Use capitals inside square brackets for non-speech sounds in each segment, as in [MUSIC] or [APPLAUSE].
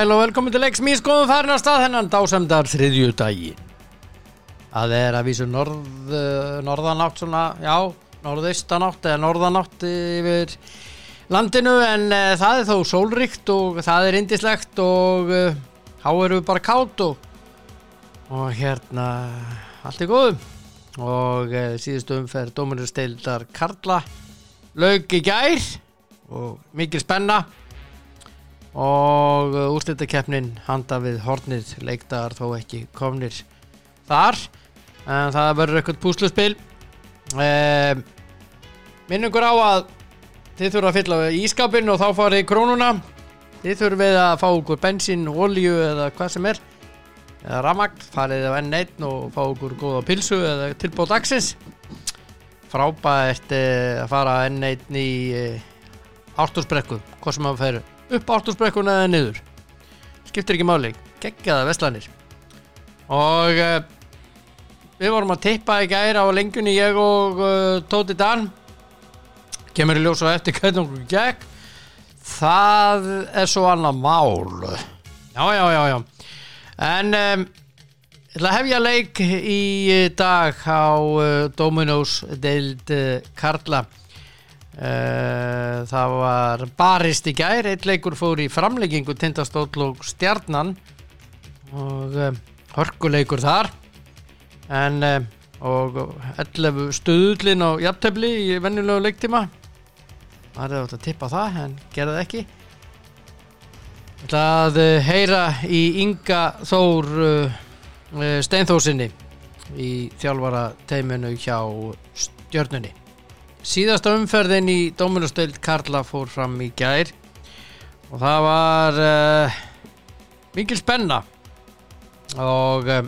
Sæl og velkomin til Lex Mískoðum farin að stað hennan dásemdar þriðju dagi Það er að vísu norð, norðanátt svona, já, norðaustanátt eða norðanátt yfir landinu en uh, það er þó sólríkt og það er indislegt og uh, þá eru bara kátt og, og hérna allt er góðum og uh, síðustu umferð Dóminursteildar Karla laug í gær og mikil spenna og úrslitakeppnin handa við hornið leikdagar þó ekki komnir þar. En það verður eitthvað púsluspil. Eh, minningur á að þið þurfa að fylla ískapin og þá farið í krónuna. Þið þurfið að fá okkur bensín, olju eða hvað sem er. Eða ramagn, farið á N1 og fá okkur góða pilsu eða tilbúið dagsins. Frábært eh, að fara N1 í eh, ártúrsbrekku, hvað sem að fer upp ártúrsbrekkuna eða niður. Skiptir ekki máli, geggjaða veslanir og uh, við vorum að tippa í gæri á lengjunni ég og uh, Tóti Dan. Kemur í ljós og eftir hvernig okkur gegg það er svo annað mál. Já já já já. En um, ég ætla að hefja leik í dag á uh, Dominos deild uh, Karla það var barist í gær. Eitt leikur fór í framleggingu tindastóll og stjarnan. Og uh, hörkuleikur þar. En uh, og 11 stuðullin á jafntefli í vennilegu leiktíma. Það er átt að tippa það en gera það ekki. Það heyra í Inga Þór Steinþórsinni í þjálfara teiminu hjá stjörnunni síðasta umferðin í Dóminustöld Karla fór fram í gær og það var uh, mikil spenna og uh,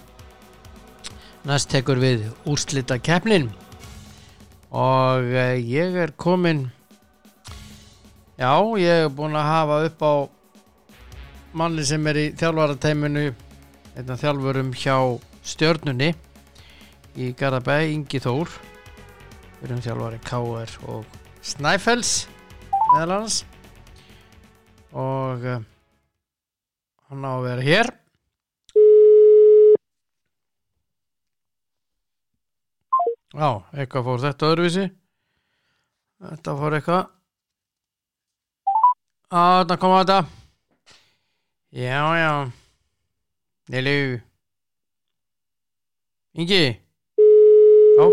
næst tekur við úrslita keppnin og uh, ég er komin já, ég er búin að hafa upp á manni sem er í þjálfarateiminu einna þjálfurum hjá stjörnunni í Garabæ, Ingi Þór við erum þjálfari K.R. og Snæfells meðal hans og uh, hann á að vera hér. Já, eitthvað fór þetta öðruvísi. Þetta fór eitthvað. Á, þetta kom að þetta. Já, já. Nilu Ingi? Já?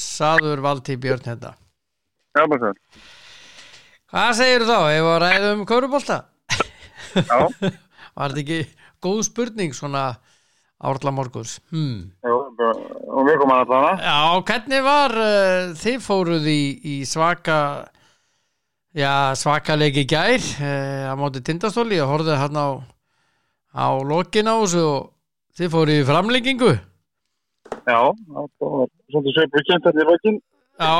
Saður Valtí Björn hérna Já, bara svo. Hvað segir þá? Ef að ræða um körubólta? Já, [LAUGHS] Var þetta ekki góð spurning svona árla morguns? Hmm. bara- og við komum að allana. Já, hvernig var uh, þið fóruð í, í svaka já, svaka leiki gær uh, á móti tindastóli og horfðu hann á á lokin á þessu og þið fóruð í framlengingu Já, það var svolítið sveipur kjent þetta í lokin. Já,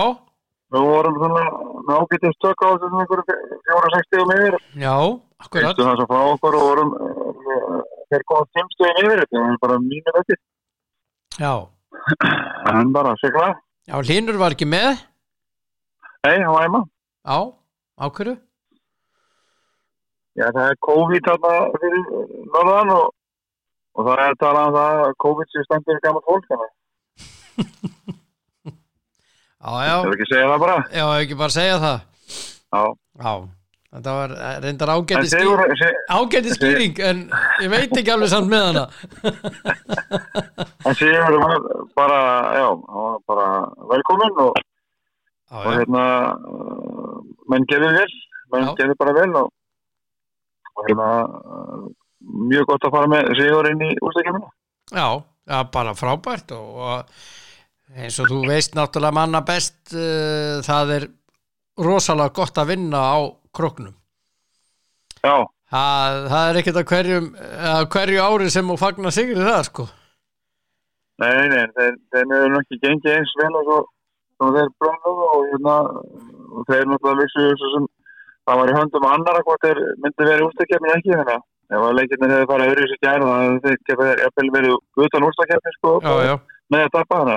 Við vorum svona með ágætið stök á þessum einhverju fjóra-sex stegum yfir. já, akkurat Veistu það sem frá okkur og vorum eh, þeir komast fimm stegum yfir þetta. Það var bara mínir eftir. Já, En bara sigla. já, Hlynur var ekki með Nei, hann var heima. Já, ákveðu Já, það er COVID þarna fyrir norðan og, og það er talað um það að COVID sem stendur í gammalt fólk. Þannig [LAUGHS] Já, já, að ekki segja það bara. já, ekki bara segja það Já. Já, þetta var eh, reyndar segur, skýring se, Ágæti skýring, en ég veit ekki alveg samt með hana [LAUGHS] En Sigur var bara, já, bara velkominn og, Já, og hérna, menn gerði vel, menn gerði bara vel og, og hérna, mjög gott að fara með Sigur inn í úrstakefninu. já, já, bara frábært og, eins og þú veist náttúrulega manna best uh, það er rosalega gott að vinna á kroknum Já, það, það er ekkert að hverjum að hverju ári sem þú fagnar sigri það sko. Nei, nei, þeir, þeir nú ekki gengið eins vel og svo þeir blönduðu og hérna, og þeir náttúrulega vissu þessu sem það var í höndum annara hvort þeir myndi verið úrstakefni ekki þannig að ef að leikirnir hefur farið öðru í sig gæra þannig að þeir geta jafnvel verið utan úrstakefni sko, Já, já með að tappa að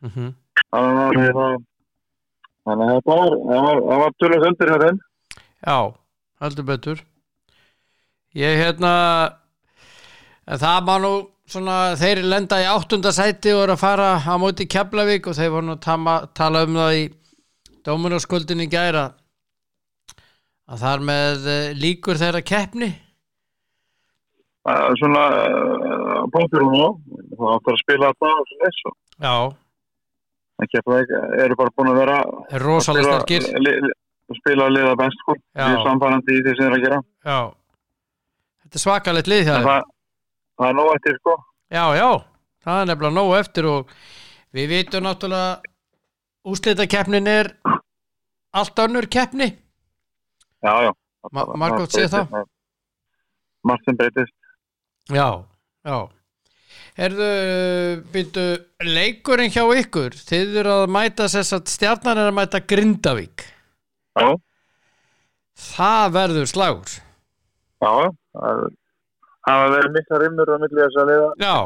mm -hmm. Þannig að það- þannig að var, það var, það var undir hjá þeim. Já, heldur betur ég hérna það má nú svona þeir lenda í áttundasæti og eru að fara á móti Keflavík og þeir voru nú að tala um það í Dóminóskuldin í gæra að þar með eh, líkur þeirra keppni Það er svona punktur hún á, það áttur að spila þetta og svona þess og já, það kemur ekki, eru bara búin að vera er rosalega sterkir. spila, að liða best sko, við erum samfærandi í því sem þeir eru að gera. já, þetta er svakalegt lið þeim. það, það er nóg eftir sko, Já, já, það er nefnilega nóg eftir og við vitum náttúrulega úslitakeppnin er allt önnur keppni. Já, já. Ma Margot sé það. Margt sem breytist. Já, já. Herðu, byrju leikurinn hjá ykkur þið eru að mæta þess að stjarnan er að mæta Grindavík. Já, það verður slagur. Já, það er- verið mikla rimmur á milli þess að liða. Já,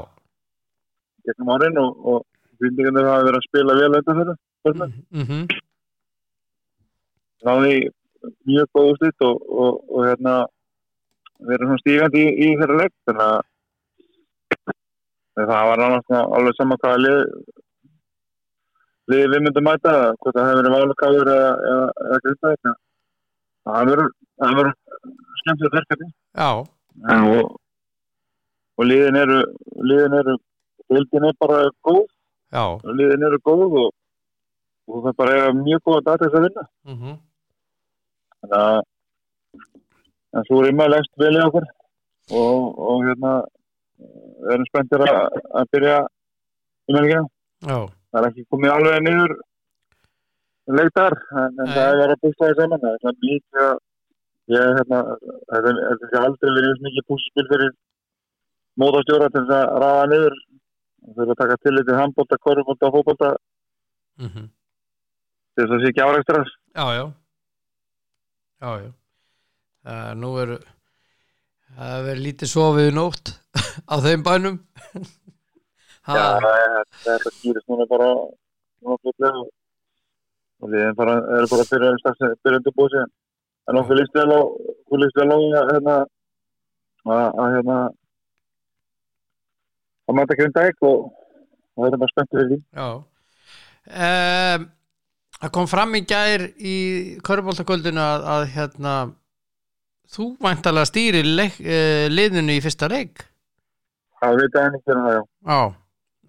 gegnum árin og, og fylgningarnir hafa verið að spila vel auðvitað fyrir. mhm Náði mjög góð úrslit og, og, og hérna verið svona stígandi í, í þeirra leik þannig að það var nánast alveg saman hvaða lið lið við myndum mæta hvort það hefur verið válukáður eða, eða grindaðið það verður skemmtilegt verkefni. En og, og liðin eru liðin eru deildin er bara góð. Já. Liðin eru góð og, og það er bara eiga mjög góða data þess að vinna. Mhm. Þannig að en svo immer lengst vel í okkur. Og, og hérna erum spenntir að, að byrja í melgina Já, það er ekki komið alveg niður leiktar en, en það er að bústa því saman. Það er að ég hérna er- er aldrei verið mikið pússpil fyrir mótastjóra til þess að rafa niður. Það fyrir að taka til handbólta, korfbólta og fótbólta mhm. Til þess að sé ekki áreikstrar Já, já Það nú er það er verið lítið sofið nótt [LAUGHS] á þeim bænum. [LAUGHS] Já, þetta skýrist núna bara fljótlega og- við erum bara, að byrja strax að byrja undir búið síðan. En okkur líst vel á okkur líst vel á hérna að, hérna að mæta grindæk og og það er bara spenntið fyrir því. Já. Um, Það kom fram í gær í Körbóltakvöldinu að, að hérna þú væntalega stýri leik, uh, liðinu í fyrsta leik? Það veit að henni fyrir það, já Já,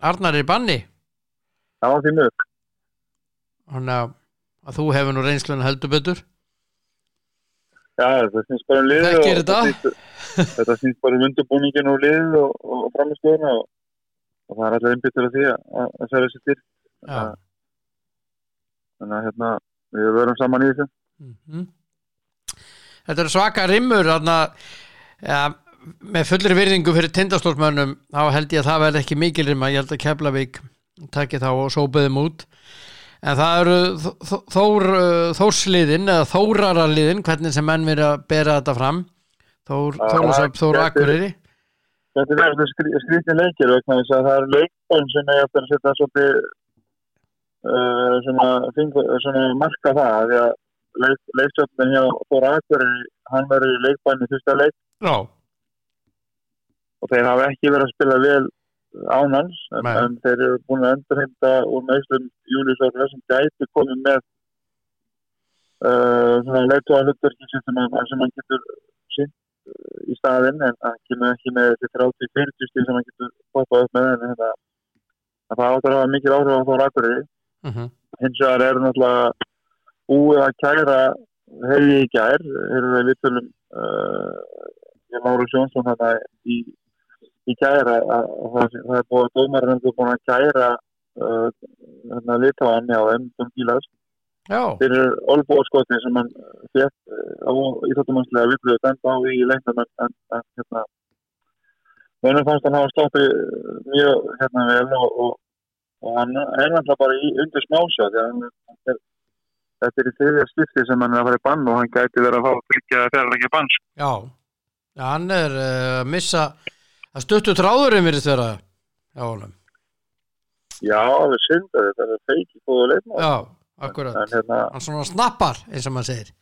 Arnar er banni? Það var því mjög þannig að, að þú hefur nú reynslun heldur betur? Já, þetta snýst bara um og þetta? snýst, þetta snýst bara um undirbúningin og liðið og, og, framistöðuna og, og það er allir einbyttur af því að, að, að særa sér til. Þannig að hérna við verum saman í þessu. Mhm. Þetta eru svaka rimmur þarna, ja, með fullri virðingu fyrir tindastólsmönnum þá held ég að það verði ekki mikil rimma ég held að Keflavík taki þá og sópaðum út. En það eru þó- þó- þór, þórsliðin eða þóraraliðin hvernig sem menn verið að bera þetta fram. Þór, Já, Þórlasöp, Þór Akureyri. Þetta er verið skrí, skrítið leikir þess að það er leikbón sem er að setja svolítið uh, svona, svona marka það því að leik, leikstöfnin hjá Þóra Akureyri hann verður í leikbæn í fyrsta leik. Já, og þeir hafa ekki verið að spila vel án hans en, en þeir eru búin að endurheimta úr meðslum Júliusóknar sem gæti komið með uh, að hlutverki sem, hann- getur sínt uh, í staðinn en hann kemur ekki með þetta 30-40 stíl sem hann getur poppað upp með en þetta að það áttur að hafa mikil áhrif á Þóra Akureyri. Mhm, hins vegar er náttúrulega búið að kæra hefði í gær, hefur við vitulum uh, ég Láru Sjónsson þarna í, í kæra að, að það, það er búið að dómarinn er búin að kæra uh, hérna litáan já, M. Gílas já, fyrir olbúaskoti sem hann fekk uh, á íþjóttumannslega villuðu dæmt á í leiknum en, hérna Mönum fannst hann hafa sloppið mjög hérna vel og, og, og hann er náttúrulega bara í undir smásjá því að hann, hann er, þetta er í þriðja skipti sem hann er að fara í bann og hann gæti verið að fá að tryggja fjárlega bann sko. já. Hann er uh, að missa að stuttu tráðurinn virðist vera já, það er synd að þetta er feiki góða leikmál já, akkurat. En hérna, hann svona snappar eins og maður segir.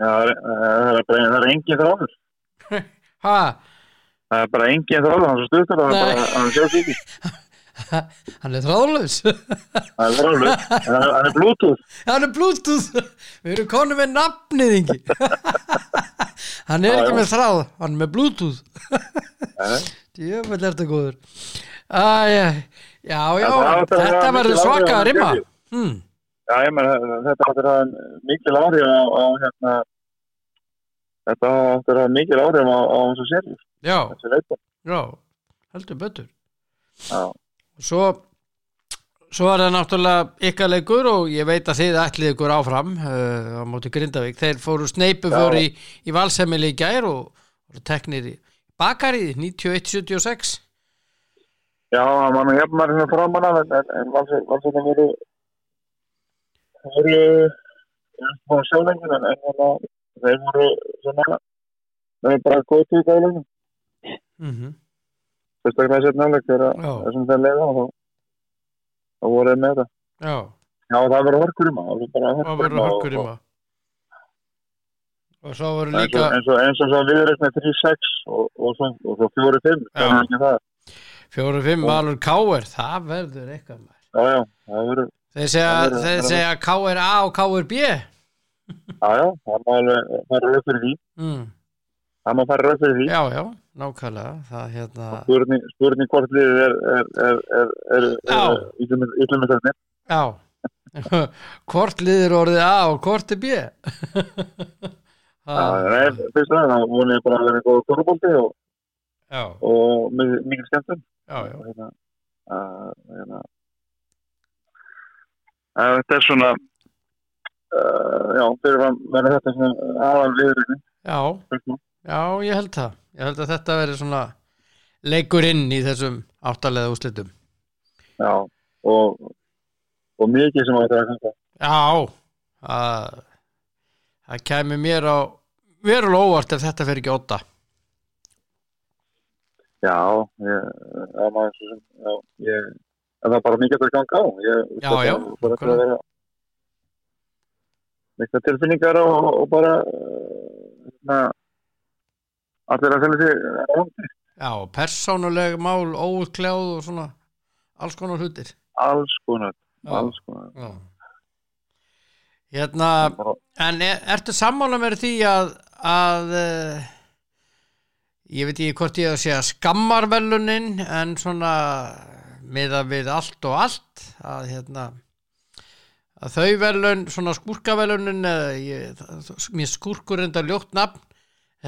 Já, það er, bara, það er engin þráður. [LAUGHS] Ha, Það er bara engin þráður, hann og það er Nei. bara, [LAUGHS] [LAUGHS] hann er sjósíki. [LAUGHS] hann er þráður, hann er- bluetooth. [LAUGHS] hann er bluetooth. Við erum konum með nafnið ingi. Hann er ekki með þráð hann er með bluetooth. Djöfell er þetta góður. Já, já, þetta verður svaka að Chelsea. hmm. Já, ég menn, þetta áttur að mikil áhrif á, hérna, þetta áttur að mikil áhrif á, þessu leita. já, heldur betur. Já, svo svo er það náttúrulega ykkar leikur og ég veit að þið ætlið ykkur áfram uh, á móti Grindavík, þeir fóru sneipu fóru í, í valsemili í gær og teknir í bakarið 91-76 já, hann var nú hefnari svona framan af, en, en, en valsþetta voru, voru, bara sjálfengin, en, hérna, þeir voru þeir voru bara góð tík á leikinu. mm -hmm. Fyrstaklega sér náleik þegar Já. þessum þeir leiða og þá, þá voru þeir með það. já, Já, það verður hörkur í maður, það verður hörkur í verður maður. og svo eins líka eins og, eins og svo viðreikna 3-6 og, og svo, svo 4-5 Já. það er ekki það fjóru fimm valur káir, það verður eitthvað já, já, það verður þeir segja, Það verður- þeir það segja káir A og káir B já, já, það má alveg fara rauk fyrir því mm. það fara rauk fyrir því já, já, nákvæmlega það hérna spurning, spurning hvort liðið er er, er, er, er, Já. er ítlumistæðinir Já. [LAUGHS] Hvort liður orðið A og hvort er B? [LAUGHS] Nei, fyrst og það, þá vonið ég bara að vera góð korfbólti og, og mikið skemmtum já, já. Hérna, hérna þetta er svona já, fyrir að vera þetta aðal viðreikni Já, já, ég held það Ég held að þetta veri svona leikur inn í þessum áttalega úslitum Já, og, og mikið sem á þetta að kanta. Já það, það kæmi mér á verulega óvart ef þetta fer ekki óta Já, ég, já, maður, sem, já, ég, en það er bara mikið eftir að ganga á. Ég, Já, þetta- já, að vera mikla tilfinningar og, og bara, uh, na, allir að fylgja sig rándi. Já, persónuleg mál, óutkljáð og svona alls konar hlutir Alls konar, Já. alls konar. Já. Hérna, En er, ertu sammála með því að, að uh, ég veit ekki hvort ég að segja skammarvelunin en svona miða við allt og allt að hérna að þau velun, svona skúrkavelunin eða ég, það- mér skúrkur enda ljótt nafn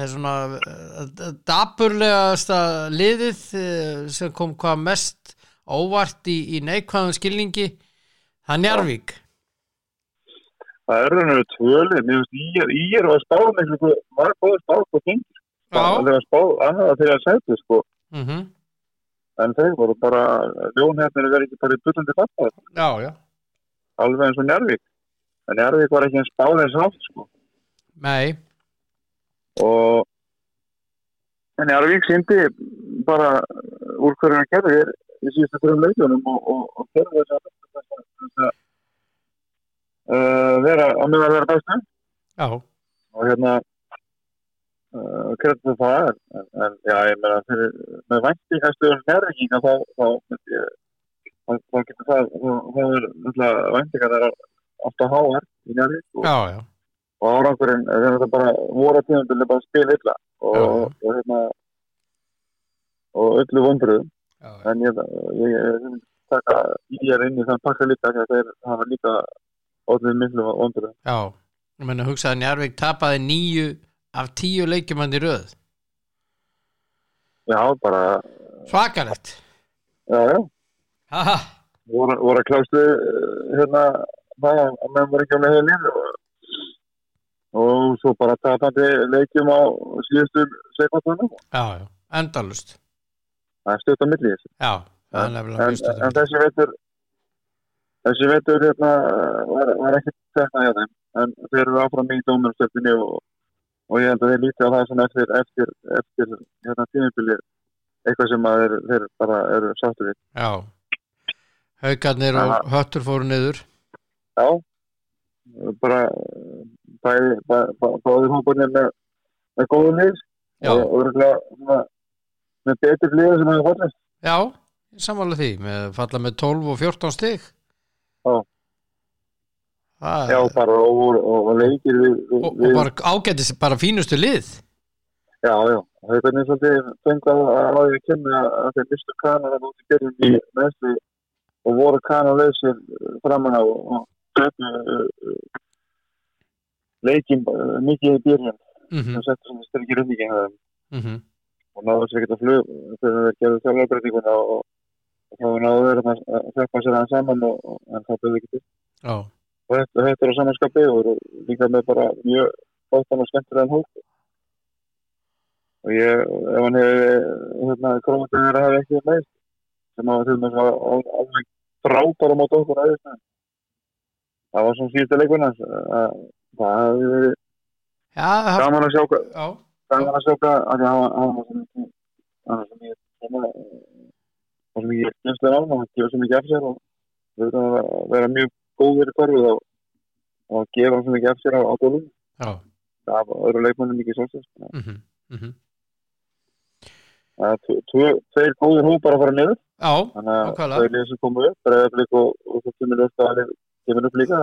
er svona uh, dapurlegasta liðið uh, sem kom hvað mest óvart í, í neikvæðum skilningi. Það er Njarvík það er raun og tvölið, ég, er að spá miklu, hvað- var góð spá hvað gengur. Það er að spá annað að þeirra sæti, sko. mm En þeir voru bara, ljónhefnir er ekki bara í bullandi fattar. já, já, alveg eins og Njarvík en Njarvík var ekki eins báð eins átt sko. nei og en Njarvík síndi bara úr hverju hann gerði er í síðustu þrjum leikjunum og, gerði þess að þess að uh, vera að mjög að vera bestu já, og hérna uh, kreddið það en, en, en já, ég meina fyrir, með væntingastuður Njarvíkinga þá, þá þá, þá getur það, þá, er væntingar alltaf háar í Njarvík og já og árangurinn er þetta bara voru að tíðanbili bara spil illa og, Já. og, hérna og öllu vondruðum Já, en ég, ég taka í er inn í þann pakka líka þegar þeir hafa líka ótrúið miklu vondruðum já. ég menna hugsaði að Njarvík tapaði nýju af tíu leikjumann í röð já bara, svakalegt já já Haha. voru, voru að klástu hérna það að menn voru ekki leiðið lífi og, og svo bara tapandi leikjum á síðustu sekundunum já, já, endalust það er stutt á milli þessu. Já, það er nefnilega mjög stutt en þessi veitur þessi veitur hérna, var, var ekki þetta hjá þeim. En þeir eru áfram í dómurstöfninni og, og ég held að þeir líti á það eftir, eftir, eftir hérna tímubili eitthvað sem þeir, þeir bara eru sáttu við. Já. Haugarnir og höttur fóru niður. Já, bara báðir hóparnir með, með góðum lið. Og svona með betur lið sem hefur fallist. Já, sammála því með falla með 12 og 14 stig. Já. Það, Já, bara og, og, og, og leikir við, við, og, bara ágætis bara fínustu lið. Já, já, það er hvernig svolítið fengið að því að kemur að þeir mistu kanar að út í byrjun í meðsli og voru kanar leysir framan á og töpu leikin uh, mikið í byrjun. Mm sem settur sem styrkir um -hmm. og náðu ekki að flug þegar þeir gerðu þjálfarbreitinguna og, þá náðu þeir að að þjálpa sér aðeins saman og, það byrði ekki til. Og þetta, er á samanskapi og líka með bara mjög bóttan og skemmtilegan hóp. Og ég, ef hann hefði hérna, krómatið þeirra hefði ekki meist sem hafa til dæmis að alveg frábæra mót okkur aðeins það var svona síðustu leikuna að það hefði verið það- gaman að já, gaman að sjá hvað að því að hann hann var svo mikið hann var svo gæmslega án og hann gefur svo mikið af sér og við verðum að vera- mjög góðir í hverfið og, og gefa svo mikið af sér á, dólum það var öðru leikmannum mikið svolítið það er tve- tve- tveir góðir hópar að fara niður. Þannig að það er liðið sem komu upp bregðarblik og, og svo kemur upp að hann kemur upp líka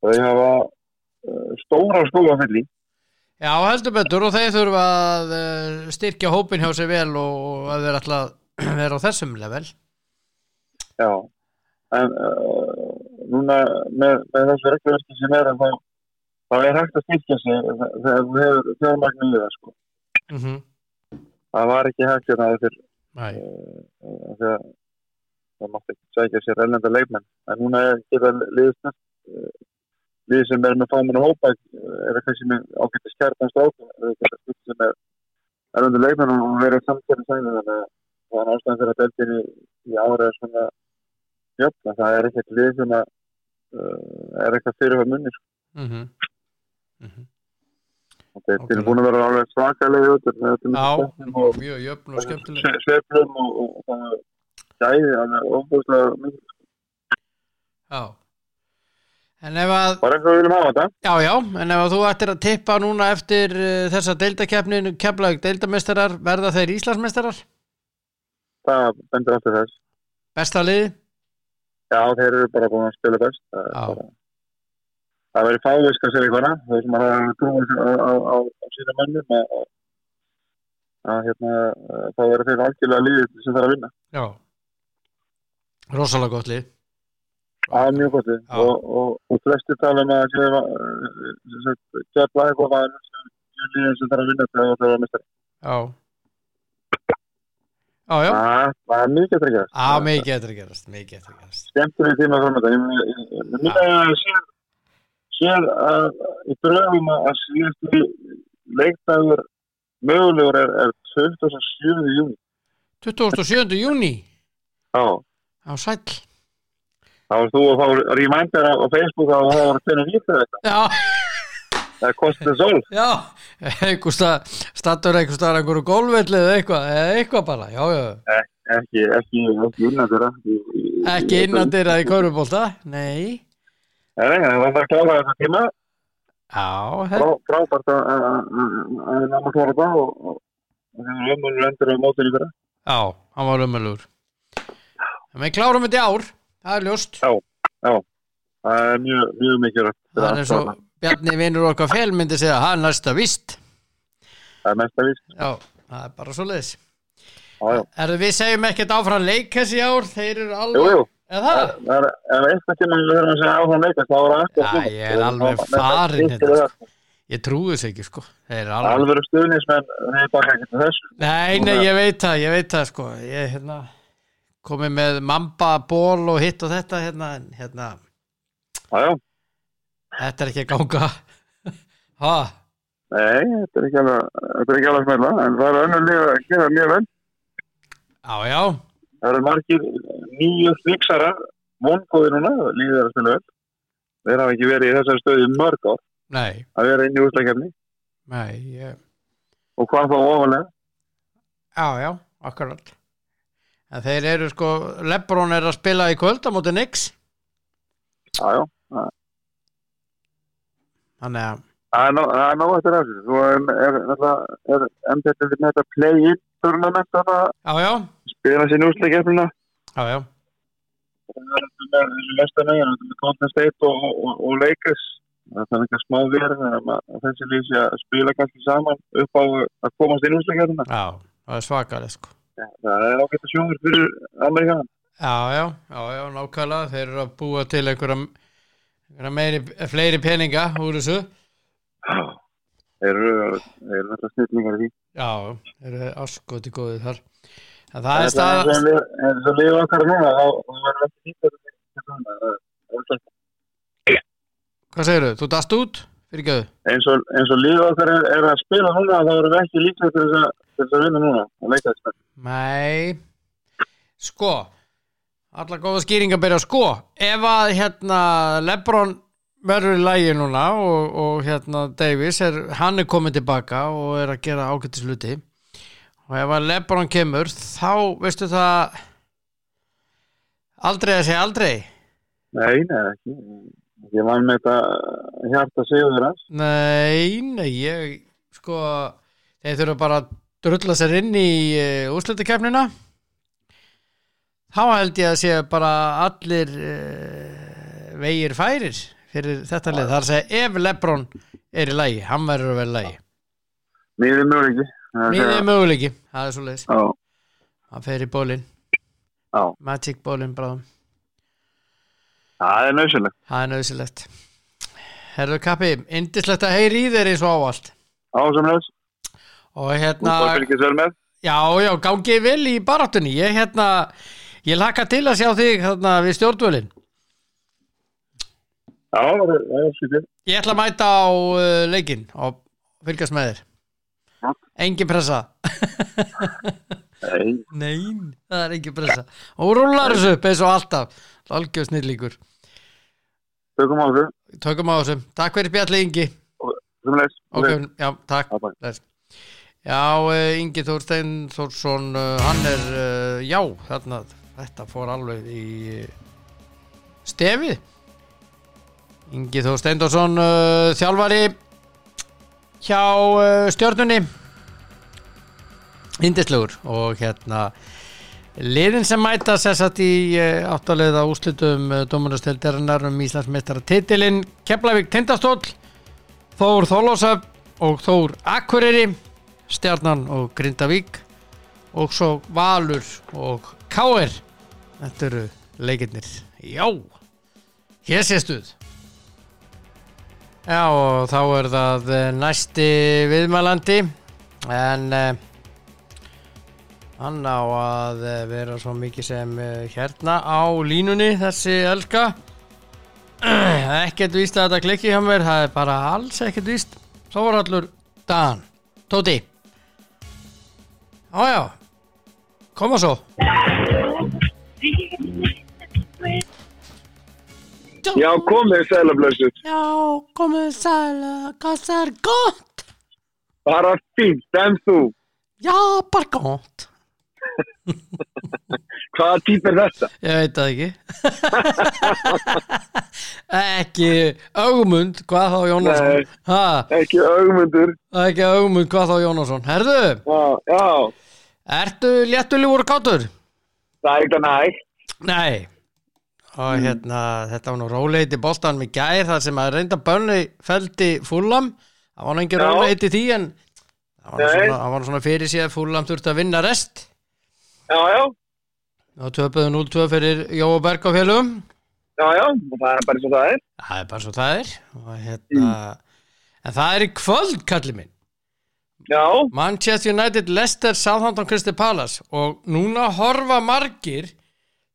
og þeir hafa uh, stóra skóla að fylli Já, heldur betur og þeir þurfa að eh, styrkja hópin hjá sig vel og að þeir ætla að [CLEARS THROAT] vera á þessum level. Já, en uh, núna með, með þessu regluverki sem er þá, þá er hægt að styrkja sig þegar þú hefur fjármagn í það sko. mm -hmm. Það var ekki hægt hérna þegar Nei, uh, þegar það mátti ekki sækja sér ellenda leikmenn. En núna er snart uh, liðið sem er með fámun og hópa uh, er það kannski með ágætti skærtan strákum eða geta styrkja sig með ellenda leikmenn og verið samkjörn sæni þannig að það er ástæðan fyrir að deltinn í, ára er svona jöfn, það er ekkert lið sem að uh, er eitthvað fyrir það munni mm -hmm. Mm -hmm. þeir Ókei. eru búin að vera alveg þetta stefnum og mjög jöfn og skemmtileg sve- sveiflum og, og, og það gæði alveg ofbúslega mikið. Já. En ef að, bara eins og við viljum hafa þetta. Já, já, en ef að þú ættir að tippa núna eftir uh, þessa deildakeppnin, keflaug deildamestarar, verða þeir Íslandsmestarar? það bendur aftur þess. Besta liði? já þeir eru bara búin að spila best. Það, er bara, það verður fávisk að segja eitthvað þeir sem að trúa á, á, á, á sína mönnum að, að, hérna, þá verður þeir algjörlega liðið sem það er að vinna. Já Rosalega gott lið Það er mjög gott Já. og, og, og flesti tala um að kjapla eitthvað var líðan sem þarf að vinna þegar það er að mista. Já Já, já Það það er mikið eftir að gerast. Á, mikið eftir að gerast, að gerast Skemmtileg tíma fram þetta. Ég minna að sér að í dröfum að síðustu leikdagur mögulegur er, er 27. júni. 27. júni Já. Á sæll Þá varst þú að fá reminder á á Facebook að það var finna líka þetta. Já, Það er kostið sól. já einhver stað, stattur einhver staðar einhverju gólvelli eða eitthvað, eitthvað bara já, já, Ekki, ekki, ekki innan þeirra. ekki innan dyra í kaurubólta nei, Nei, það var að klára þetta tíma. já frábært að náma klára það og, það er ömur endur á mótinu fyrir já, hann var umöluður en við klárum þetta í ár það er ljóst, það er mjög, mjög mikilvægt það er svo. Bjarni vinnur okkar fel myndi segja, það er næsta víst. Það er mest að víst. Já, það er bara svo leiðis já, já. er við segjum ekkert áfram leikas í ár þeir eru Jú, alveg, jú, eða það? það? Er eitthvað tíma við þurfum að segja áfram er það ekki Já, ég er alveg farinn hérna, ég trúi þess ekki sko. Alveg stuðnismenn, þeir baka ekki til þessu. Nei, nei, ég veit það, ég veit það sko. Ég hérna komið með mamba, ból og hitt og þetta hérna, hérna, Já, þetta er ekki að ganga. [LAUGHS] Ha, nei, þetta er ekki alveg alveg smæla, en það er önnur lið að gera mjög vel. Já, já. Það eru margir nýju fíksara vongóði núna, líður að spila vel Þeir hafa ekki verið í þessari stöði í mörg ár. Nei, að vera inn í úslækjarni nei, ég, og hvað þá ofalega? Já, já, akkurat en þeir eru sko, Lebron er að spila í kvöld á móti Nix Já, já, þannig að Það er ná- það er nóg eftir þessu. Svo er, er, er, er MPL með þetta play-in tournament já, já, spila sér núsleikefnina. já, já, Það er þessu næsta megin, þetta með Golden State og, Lakers. Það er eitthvað smá verið að að þessi lýsi að spila kannski saman upp á að komast í núsleikefnina. já, það er svakalega sko Það er ágætt að sjóður fyrir Amerikanan. Já, já, já, já, nákvæmlega þeir eru að búa til einhverja, meiri, fleiri peninga úr þessu Þeir eru, þeir eru alltaf snillingar í því. Já, þeir eru askoti góðið þar en það er stað En þess að lifa okkar núna, þá verður ekki nýtt. Hvað segirðu? Þú dast út? Eins og, og lifa okkar er, er að spila núna, þá verður við ekki líka til þess að, til þess að vinna núna. Það leika þess að. Nei Sko Alla góða skýringar byrja sko Ef að hérna Lebron verður í lægi núna og, og hérna Davis er, hann er komin tilbaka og er að gera ágættis hluti og ef að Lebron kemur þá veistu það aldrei að segja aldrei Nei, nei, ekki. Ég var með þetta hjarta hans. Nei, nei, ég sko, þeir þurfa bara að drulla sér inn í uh, úrslutakefnina þá held ég að sé bara allir uh, vegir færir fyrir þetta lið, er að segja ef Lebron er í lægi, hann verður að vera í lægi Mýðið mjög ekki. Mýðið er möguleiki, það er svo leiðis hann fer í bólinn. Magic bólinn bráðum, Það er nöðsynlegt. það er nöðsilegt Herðu kappi, indislegt að heyri í þeir eins og ávallt. Ásamlega. Og hérna. Já, já, gangið vel í baráttunni. Ég hérna, ég laka til að sjá þig hérna við stjórnvölin Já, það er- það er skiltið. Ég ætla að mæta á uh, leikinn og fylgjast með þér. Já. Engin pressa. Nei, Nei, það er engin pressa. Og rúlar þessu upp eins og alltaf. Algjör snillíkur tökum á þessu. Tökum á þessum, takk fyrir Bjalli Ingi. Sumleis. Ok, já, takk Já, uh, Ingi Þórstein Þórsson, uh, hann er uh, já, þarna, þetta fór alveg í stefið. Ingi Þór Steindorsson uh, þjálfari hjá uh, stjörnunni. Indislegur og hérna liðin sem mæta sessat í áttalega úslitum uh, Dómarasteldarinnar um Íslandsmeistara titilinn Keflavík Tindastóll Þór Þólósöf og Þór Akureyri Stjarnan og Grindavík og svo Valur og Káir þetta eru leikirnir. Já, hér sé stuð já og þá er það eh, næsti viðmælandi en uh, hann á að eh, vera svo mikið sem uh, hérna á línunni þessi elska. [CLEARS THROAT] Ekkert víst að þetta klikki hjá mér það er bara alls ekkert víst. Þórallur Dan. Tóti Jájá Koma svo. Já, komið sælablössu. Já, komið sæla Hvað það er gott? Bara fínt, en þú. Já, bara gott [LAUGHS] Hvaða típ er þetta? Ég veit það ekki [LAUGHS] Ekki Ögmund, hvað þá Jónasson Nei. Ekki augmundur. Ekki Ögmund, hvað þá Jónasson Herðu, Já, já. ertu léttulegur kátur? Það er eitthvað nægt. Nei og hérna, þetta var nú róleiti boltan með gær þar sem að reynda bönni feldi fúllam það var nú engin Já. róleiti því en það var, svona, það var svona fyrir sig að fúllam þurfti að vinna rest Já, já. Og töpuðu 0-2 fyrir Jóa Berg á félugum Já, já. Það er bara svo það er. það er bara svo það er hérna en það er í kvöld kallið minn Já. Manchester United, Leicester, Southampton, Crystal Palace og núna horfa margir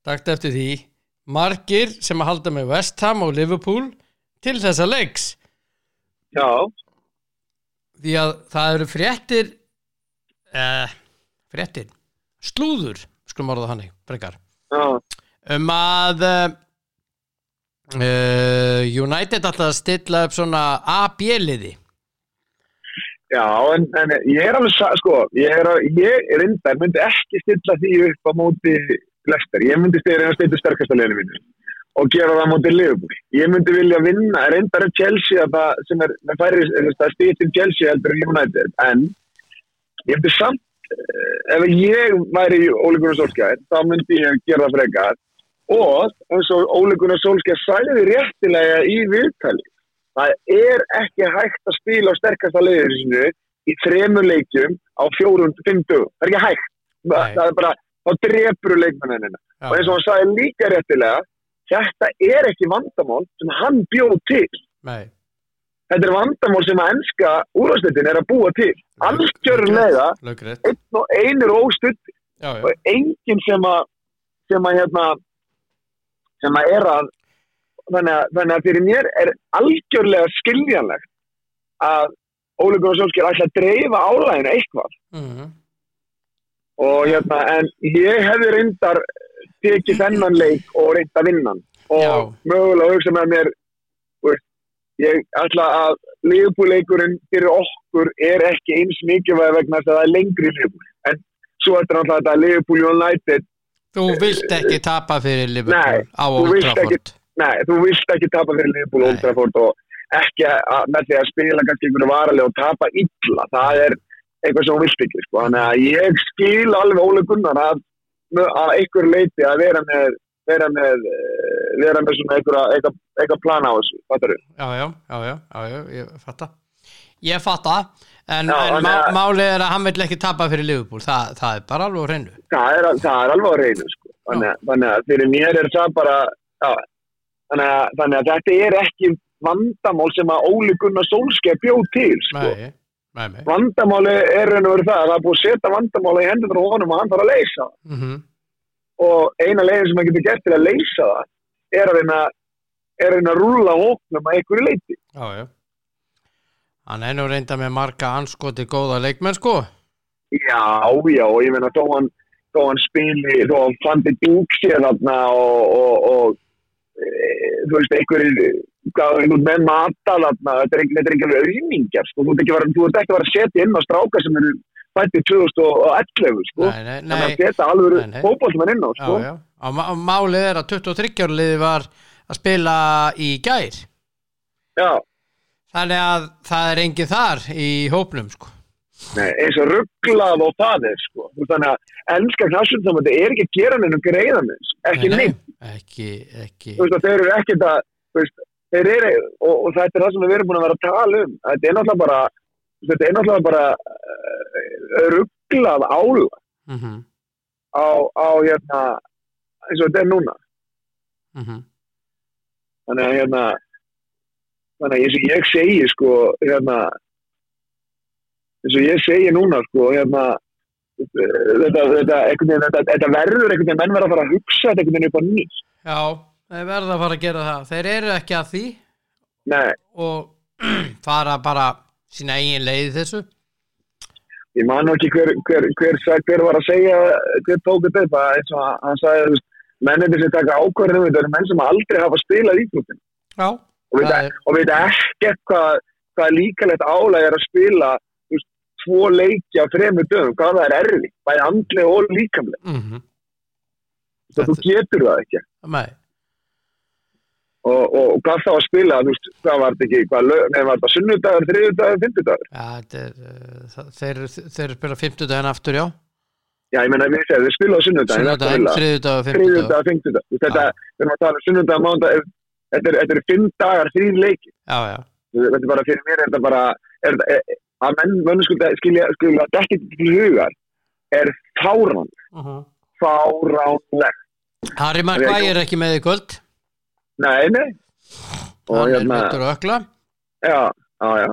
dagt eftir því margir sem að halda með West Ham og Liverpool til þessa leiks Já. því að það eru fréttir eh, fréttir slúður, skulum orða þannig brekar, Já. um að uh, United alltaf að stilla upp svona A-B-liði Já, en, en ég er alveg, sko, ég er, ég er reyndar, myndi ekki stilla því upp á móti Lester. Ég myndi stilla að stilla sterkasta leginu mínu. og gera það mútið Liverpool. Ég myndi vilja vinna, reyndar er Chelsea að það sem er, með færi, það stýttir Chelsea heldur en United, en ég myndi samt, ef ég væri Óli Gunnar Solskjær, þá myndi ég gera það frekar og eins og Óli Gunnar Solskjær sæði réttilega í viðtali. Það er ekki hægt að spila á sterkasta leiðinu í þremur leikjum á fimm dögum. Það er ekki hægt. Nei. Það er bara, þá drefur leikmennina. Já. Og eins og hann sagði líka réttilega, þetta er ekki vandamál sem hann bjóð til. Nei. Þetta er vandamál sem að enska úrvarsleitin er að búa til. Algjörlega, Lögrið. einn og einir já. og enginn sem að sem að hérna sem að er að þannig að, þannig að fyrir mér er algjörlega skiljanlegt að Óli Gunnar Solskjær ætla að dreifa álæginu eitthvað Mhm. og hérna en ég hefði reyndar tekið þennan leik og reynd að vinna hann og Já. mögulega hugsa með mér ég ætla að liðbúleikurinn fyrir okkur er ekki eins mikilvæg vegna þess að það er lengri liðbúl en svo er þetta náttúrulega liðbúl United Þú vilt ekki tapa fyrir Nei, á þú Old Trafford. Nei, þú vilt ekki tapa fyrir Liverpool Nei. Old Trafford og ekki að, með því að spila kannski einhverju varalega og tapa illa. Það er eitthvað sem hún vilt ekki, sko. Þannig að ég skil alveg Óli Gunnar að, að einhverju leiti að vera með, vera með, eh, vera með svona einhverja, eitthvað, plana á þessu, fattar þú? Já, já, já, já, já, ég fatta. Ég fatta, en, Já, en má, málið er að hann vill ekki tapa fyrir Liverpool. Það, það er bara alveg á hreinu. Það er, það er alveg á reynu, sko. Þannig, þannig að fyrir mér er það bara, já, þannig að, þannig að þetta er ekki vandamál sem að Óli Gunnar Solskjaer bjóð til, sko. Nei, nei, nei. vandamáli er raun og verið það að það er búið að setja vandamáli í hendur frá honum og hann þarf að leysa Mm og eina leiðin sem hann getur gert til að leysa það er að reyna, er reyna að rúla hóknum að einhverju leiti Já, já. Hann er nú reynda með marga anskoti góða leikmenn, sko. já, já, og ég meina þó hann, hann spili, þó hann fandi dúk sér þarna og, og, og e, þú veist, einhverju hvað, einhvern með mata þarna þetta er þetta er alveg auðmingjar sko. þú ert ekki, að vera að setja inn á stráka sem eru fættið 2011 sko. Nei, nei, þannig nei. að setja alveg Nei, nei. fótbollmenn inn á Já, sko. já. Á, má- á málið er að 23 ára liði var að spila í gær. já. Þannig að það er enginn þar í hópnum, sko. Nei, eins og rugglað og það er sko. Þannig að ennska knassunsamöndi er ekki að gera nefnum greiðanins, ekki neitt. Ekki, ekki. Þú veist að þeir eru ekkert að, veist, þeir eru, og, og þetta er það sem við erum búin að vera að tala um. Þetta er náttúrulega bara, þetta er náttúrulega bara uh, rugglað ála Mm á, á hérna, eins og þetta er núna. -hmm. Þannig að hérna, þannig að eins og ég segi sko, hérna, eins og ég segi núna sko, hérna, þetta, þetta, þetta, þetta verður einhvern veginn, menn verður að fara að hugsa þetta einhvern veginn upp á nýtt. Já, þeir verða að fara að gera það. Þeir eru ekki að því Nei, og [CLEARS THROAT] fara bara sína eigin leið þessu. ég man ekki hver, hver, hver, hver, var að segja, hver tók þetta upp, að eins og hann sagði, þú veist, mennir sem taka ákvarðinu, þetta eru menn sem aldrei hafa spilað íþróttin og veit, það er, og veit ekkert hvað, hvað líkalegt álæg er að spila, veist, tvo leiki á þremur dögum, hvað það er erfi, bæði andlega og líkamlega. mm -hmm. Það þú getur það ekki. Nei, Og, og, og hvað þá að spila, þú veist, hvað var þetta ekki, hvað, lög- nei, var þetta sunnudagur, þriðudagur, fymtudagur? ja, þetta það, þeir, þeir spila 50 daginn aftur, já. Já, ég meina, við við spila á sunnudaginn, Sunnudaginn, þriðjudag og 50 dag. þriðudagur, fymtudagur. Þetta, við erum að tala um sunnudagur, mánudag, þetta er- eru fimm dagar, þrýr leiki. Já, já. Þetta er bara, fyrir mér er þetta bara, er, er, að menn, menn skulda, skilja, skilja, þetta ekki til hugar, er fárán, Uh -huh. fáránlegt. Harry Maguire er ekki með í kvöld. Nei, nei. Og Hann er hérna, mittur og ökla. Já, já, já.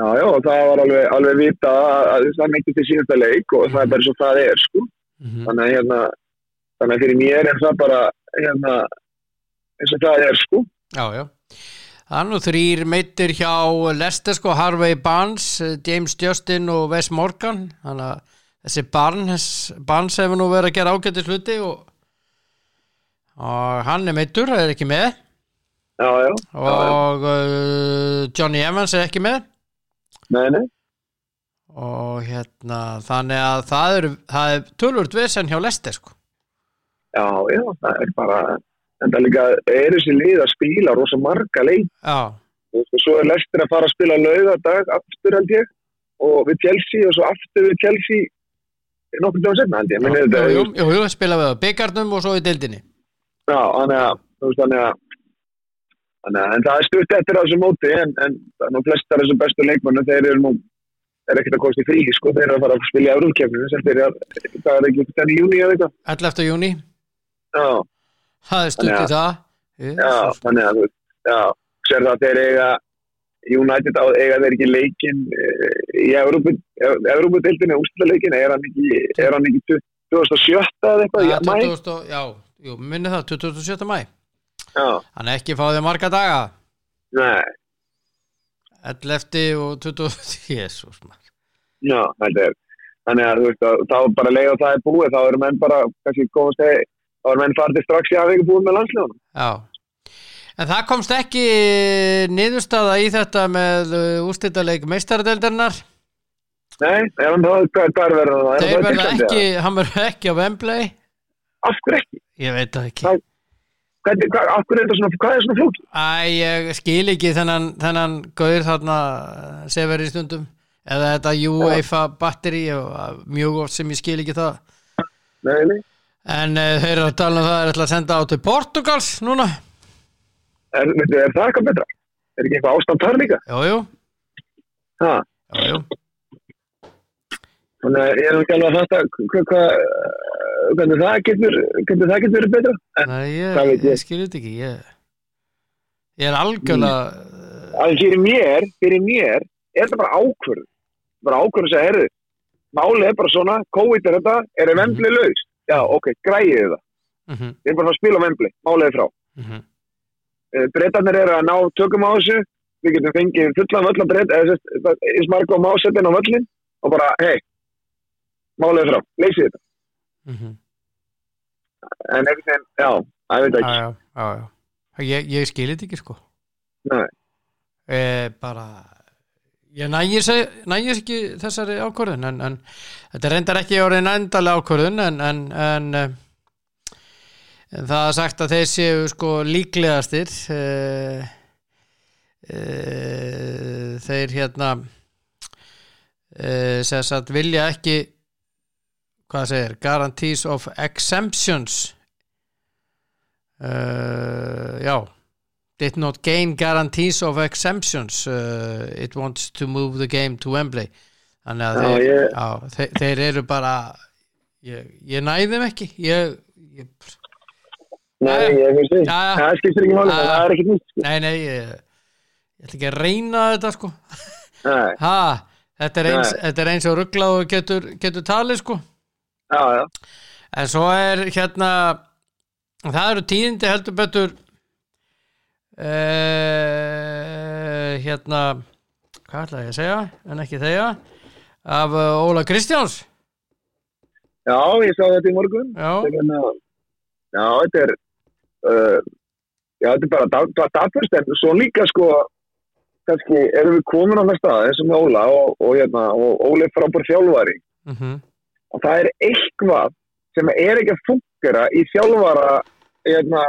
Já, já, og það var alveg, alveg vita að, að það er mikið til síðasta leik og það er bara svo það er, sko. Mm Þannig að hérna, þannig að fyrir mér er það bara, hérna, eins og það er, sko. Já, já. Er nú þrýr meittir hjá Leicester sko, Harvey Barnes, James Justin og Wes Morgan. Þannig að þessi Barnes, Barnes hefur nú verið að gera ágættis hluti og, og hann er meittur, það er ekki með. Já, já, já, já. Og uh, Johnny Evans er ekki með. Nei, nei. Og hérna, þannig að það er, er tölvurt vesen hjá Leicester sko. Já, já, það er bara, en það líka er þessi lið að spila rosa marga leik já, og svo er Lester að fara að spila laugardag aftur held ég og við Chelsea og svo aftur við Chelsea nokkur dagum setna held ég jú, jú, jú, spila við á byggarnum og svo í deildinni Já, þannig að, þannig að, þannig að, en það er stutt eftir á þessu móti, en, en flestar þessu bestu leikmannu, þeir eru nú, er ekkert að kosti frí, sko, þeir eru að fara að spila í Európkefninu, sem þeir eru, það er ekki þenni júni eða eitthvað. 11. júni, Já, það er stutt í Þannig það já, þannig að, þú já, sér það að þeir eiga, United á eiga þeir ekki leikin eh, í Európa-deildinu, úrstæðleikin, er hann ekki, er hann ekki 2007 eða eitthvað, Já, já, mæ? 2000 og- já, jú, minni það 27. mæ Já, hann ekki fáið marga daga nei, 11. og 20. [LAUGHS] Jésús Já, þetta er þannig að þú veist að þá bara leið og það er búið þá eru menn bara, kannski komast þeir þá eru menn farið strax í aðveiki búið með landsljónum Já, en það komst ekki niðurstaða í þetta með ústættaleik meistaradeildarinnar Nei, ef hann þá, hvað, hvað er verið það? Er það Tyrklandi, ekki, hann verður ekki á Wembley eða? Af hverju ekki? ég veit það ekki Það- Hvað, hverju er svona, hvað er svona flóki? Æ, ég skil ekki þennan, þennan gauður þarna sefur í stundum eða þetta UEFA batteri og mjög oft sem ég skil ekki það Nei, nei, en uh, þeir eru að tala um það er ætla að senda á til Portugals núna er, er það eitthvað betra? Er ekki eitthvað ástand þar líka? Jú, jú, Ha, jú, jú. Þannig að ég er ekki alveg að fatta hvernig það getur, hvernig það getur verið betra? Nei, ég, ég? ég skil þetta ekki ég, ég er algjörlega að fyrir mér, fyrir mér er þetta bara ákvörð bara ákvörð að segja, herðu málið er bara svona, COVID er þetta er það vembli laus? Já, ok, græðið það mm -hmm, við erum bara að spila á vembli, málið er frá mm -hmm. breytarnir eru að ná tökum á þessu við getum fengið fullan völl að breyta eða þess eins marga á másettin á völlin og bara, hei er frá, leysið þetta Mm -hmm. en einhvern veginn, já, það veit ekki já, já, já. Ég, ég skil þetta ekki sko Nei. e, bara ég nægir ekki þessari ákvörðun en, en þetta reyndar ekki orðin endalega ákvörðun en, en, en, eh, það er sagt að þeir séu sko líklegastir e, e, þeir hérna e, sem sagt vilja ekki hvað segir, guarantees of exemptions. Uh, já. Did not gain guarantees of exemptions. Uh, it wants to move the game to Wembley. Þannig að Já, þeir, ég- já, þeir, þeir eru bara ég, ég næði þeim ekki. Ég, ég, Nei, ég finnst því, það skiptir ekki máli það er ekkert nýtt sko. nei nei ég, ég ætla ekki að reyna þetta sko. Nei, ha, þetta, er eins, þetta er eins og rugglað og getur, getur talið sko já, já, En svo er hérna það eru tíðindi heldur betur uh, hérna hvað ætla ég að segja? En ekki þegar af uh, Óla Kristjáns. Já, ég sá þetta í morgun. Já, hérna- já, þetta er uh, já, þetta er bara dapurst en svo líka sko kannski erum við komin á næsta eins og með Óla og, og, hérna, og Óli er frábær þjálfari. Mm og það er eitthvað sem er ekki að fungera í þjálfara hérna,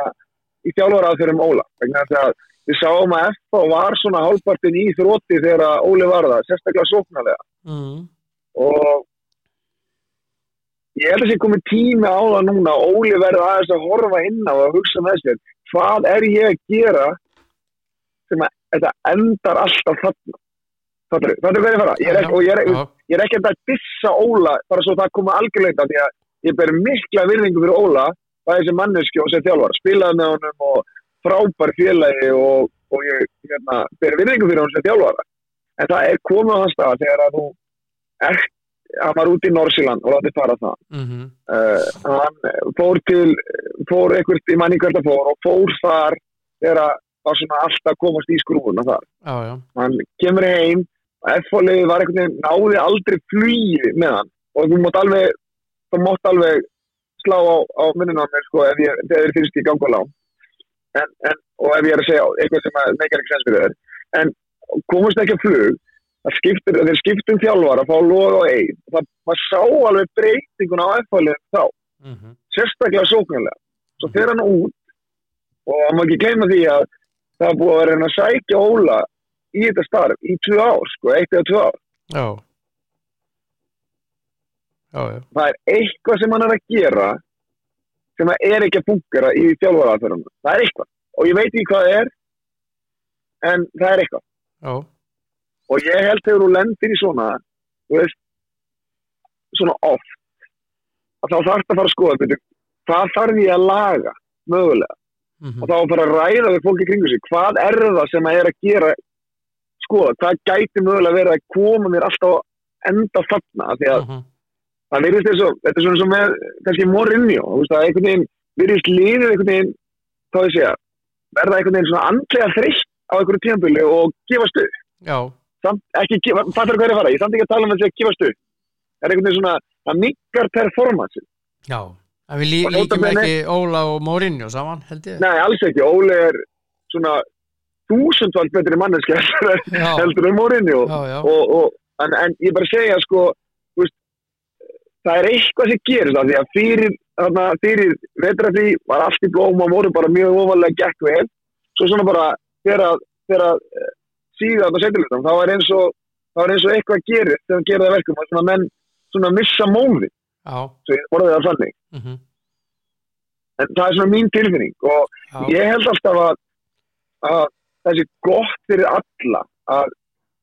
í þjálfara aðferðum Óla þess að við sáum að FH var svona hálfpartin í þrótti þegar Óli var það, sérstaklega sóknarlega. Mm, og ég held að sé komið tími á það núna og Óli verður aðeins að horfa inn á og hugsa með sér hvað er ég að gera sem að þetta endar alltaf þarna Er hvað er fara? Ég er ekki, ég er, ég er ekki að dissa Óla bara svo það koma algjörleita því að ég ber mikla virðingu fyrir Óla bæði sem manneski og sem þjálfar spilaði með honum og frábær félagi og, og ég hérna, ber virðingu fyrir honum sem þjálfar en það er komið á þann stað þegar að þú ert, hann var út í Norsíland og látið fara það mm uh, hann fór til fór einhvert, ég manni hvert að fór og fór þar þegar að var svona alltaf komast í skrúfuna þar. Já, hann kemur heim F-fólkið var einhvern veginn náði aldrei flýi með hann. Og þú mátt alveg alveg slá á, á minnuna á mér sko ef ég, þegar þið finnst ég ganga á lán. En, en, og ef ég er að segja eitthvað sem meikar ekki sens fyrir þér. En komast ekki að flug það þeir skiptum þjálfar að fá loga og eig og það, maður sá alveg breytinguna á F-fólkið þá. Mm sérstaklega sóknarlega. Svo fer hann út og má ekki gleyma því að það er búið að vera að sækja Óla í þetta starf í tvö ár, sko, eitt eða tvö ár. Já. Já, já, það er eitthvað sem hann er að gera sem að er ekki að fungera í þjálfaraðferðum það er eitthvað. Og ég veit ekki hvað það er en það er eitthvað. Já, og ég held þegar þú lendir í svona veist svona oft að þá þarf það að fara að skoða betur, hvað þarf ég að laga mögulega? Mhm, og þá að ræða við fólki kringu sig hvað er það sem að er að gera skoða, hvað gæti mögulega verið að koma mér alltaf að enda þarna því að mhm, það virðist eins og, þetta er svona sem með kannski Mourinho, þú veist að einhvern veginn virðist lífið einhvern veginn, hvað ég segja verða einhvern veginn svona andlega þreytt á einhverju tímabili og gefast upp. Já, samt, ekki, gefa- fattar hvað er að fara, ég samt ekki að tala um að segja gefast upp. Það er einhvern veginn svona, það mikkar performance já en við lí, Og bene- ekki Óla og Mourinho saman, held ég. Nei, alls ekki, Óli er svona þúsundvald betri manneski heldur [LAUGHS] já, heldur en og, og, en, ég bara segja sko veist, það er eitthvað sem gerist af því að fyrir, fyrir vetrafí var allt í blóm og voru bara mjög ofalega gekk vel. Svo svona bara þegar að, þegar að eh, síða þetta setjulegum þá er eins og þá er eins og eitthvað þegar gera það verkum að svona menn svona missa móði svo ég borði það þannig. Mhm, en það er svona mín tilfinning og já, ég held alltaf að, að sé gott fyrir alla að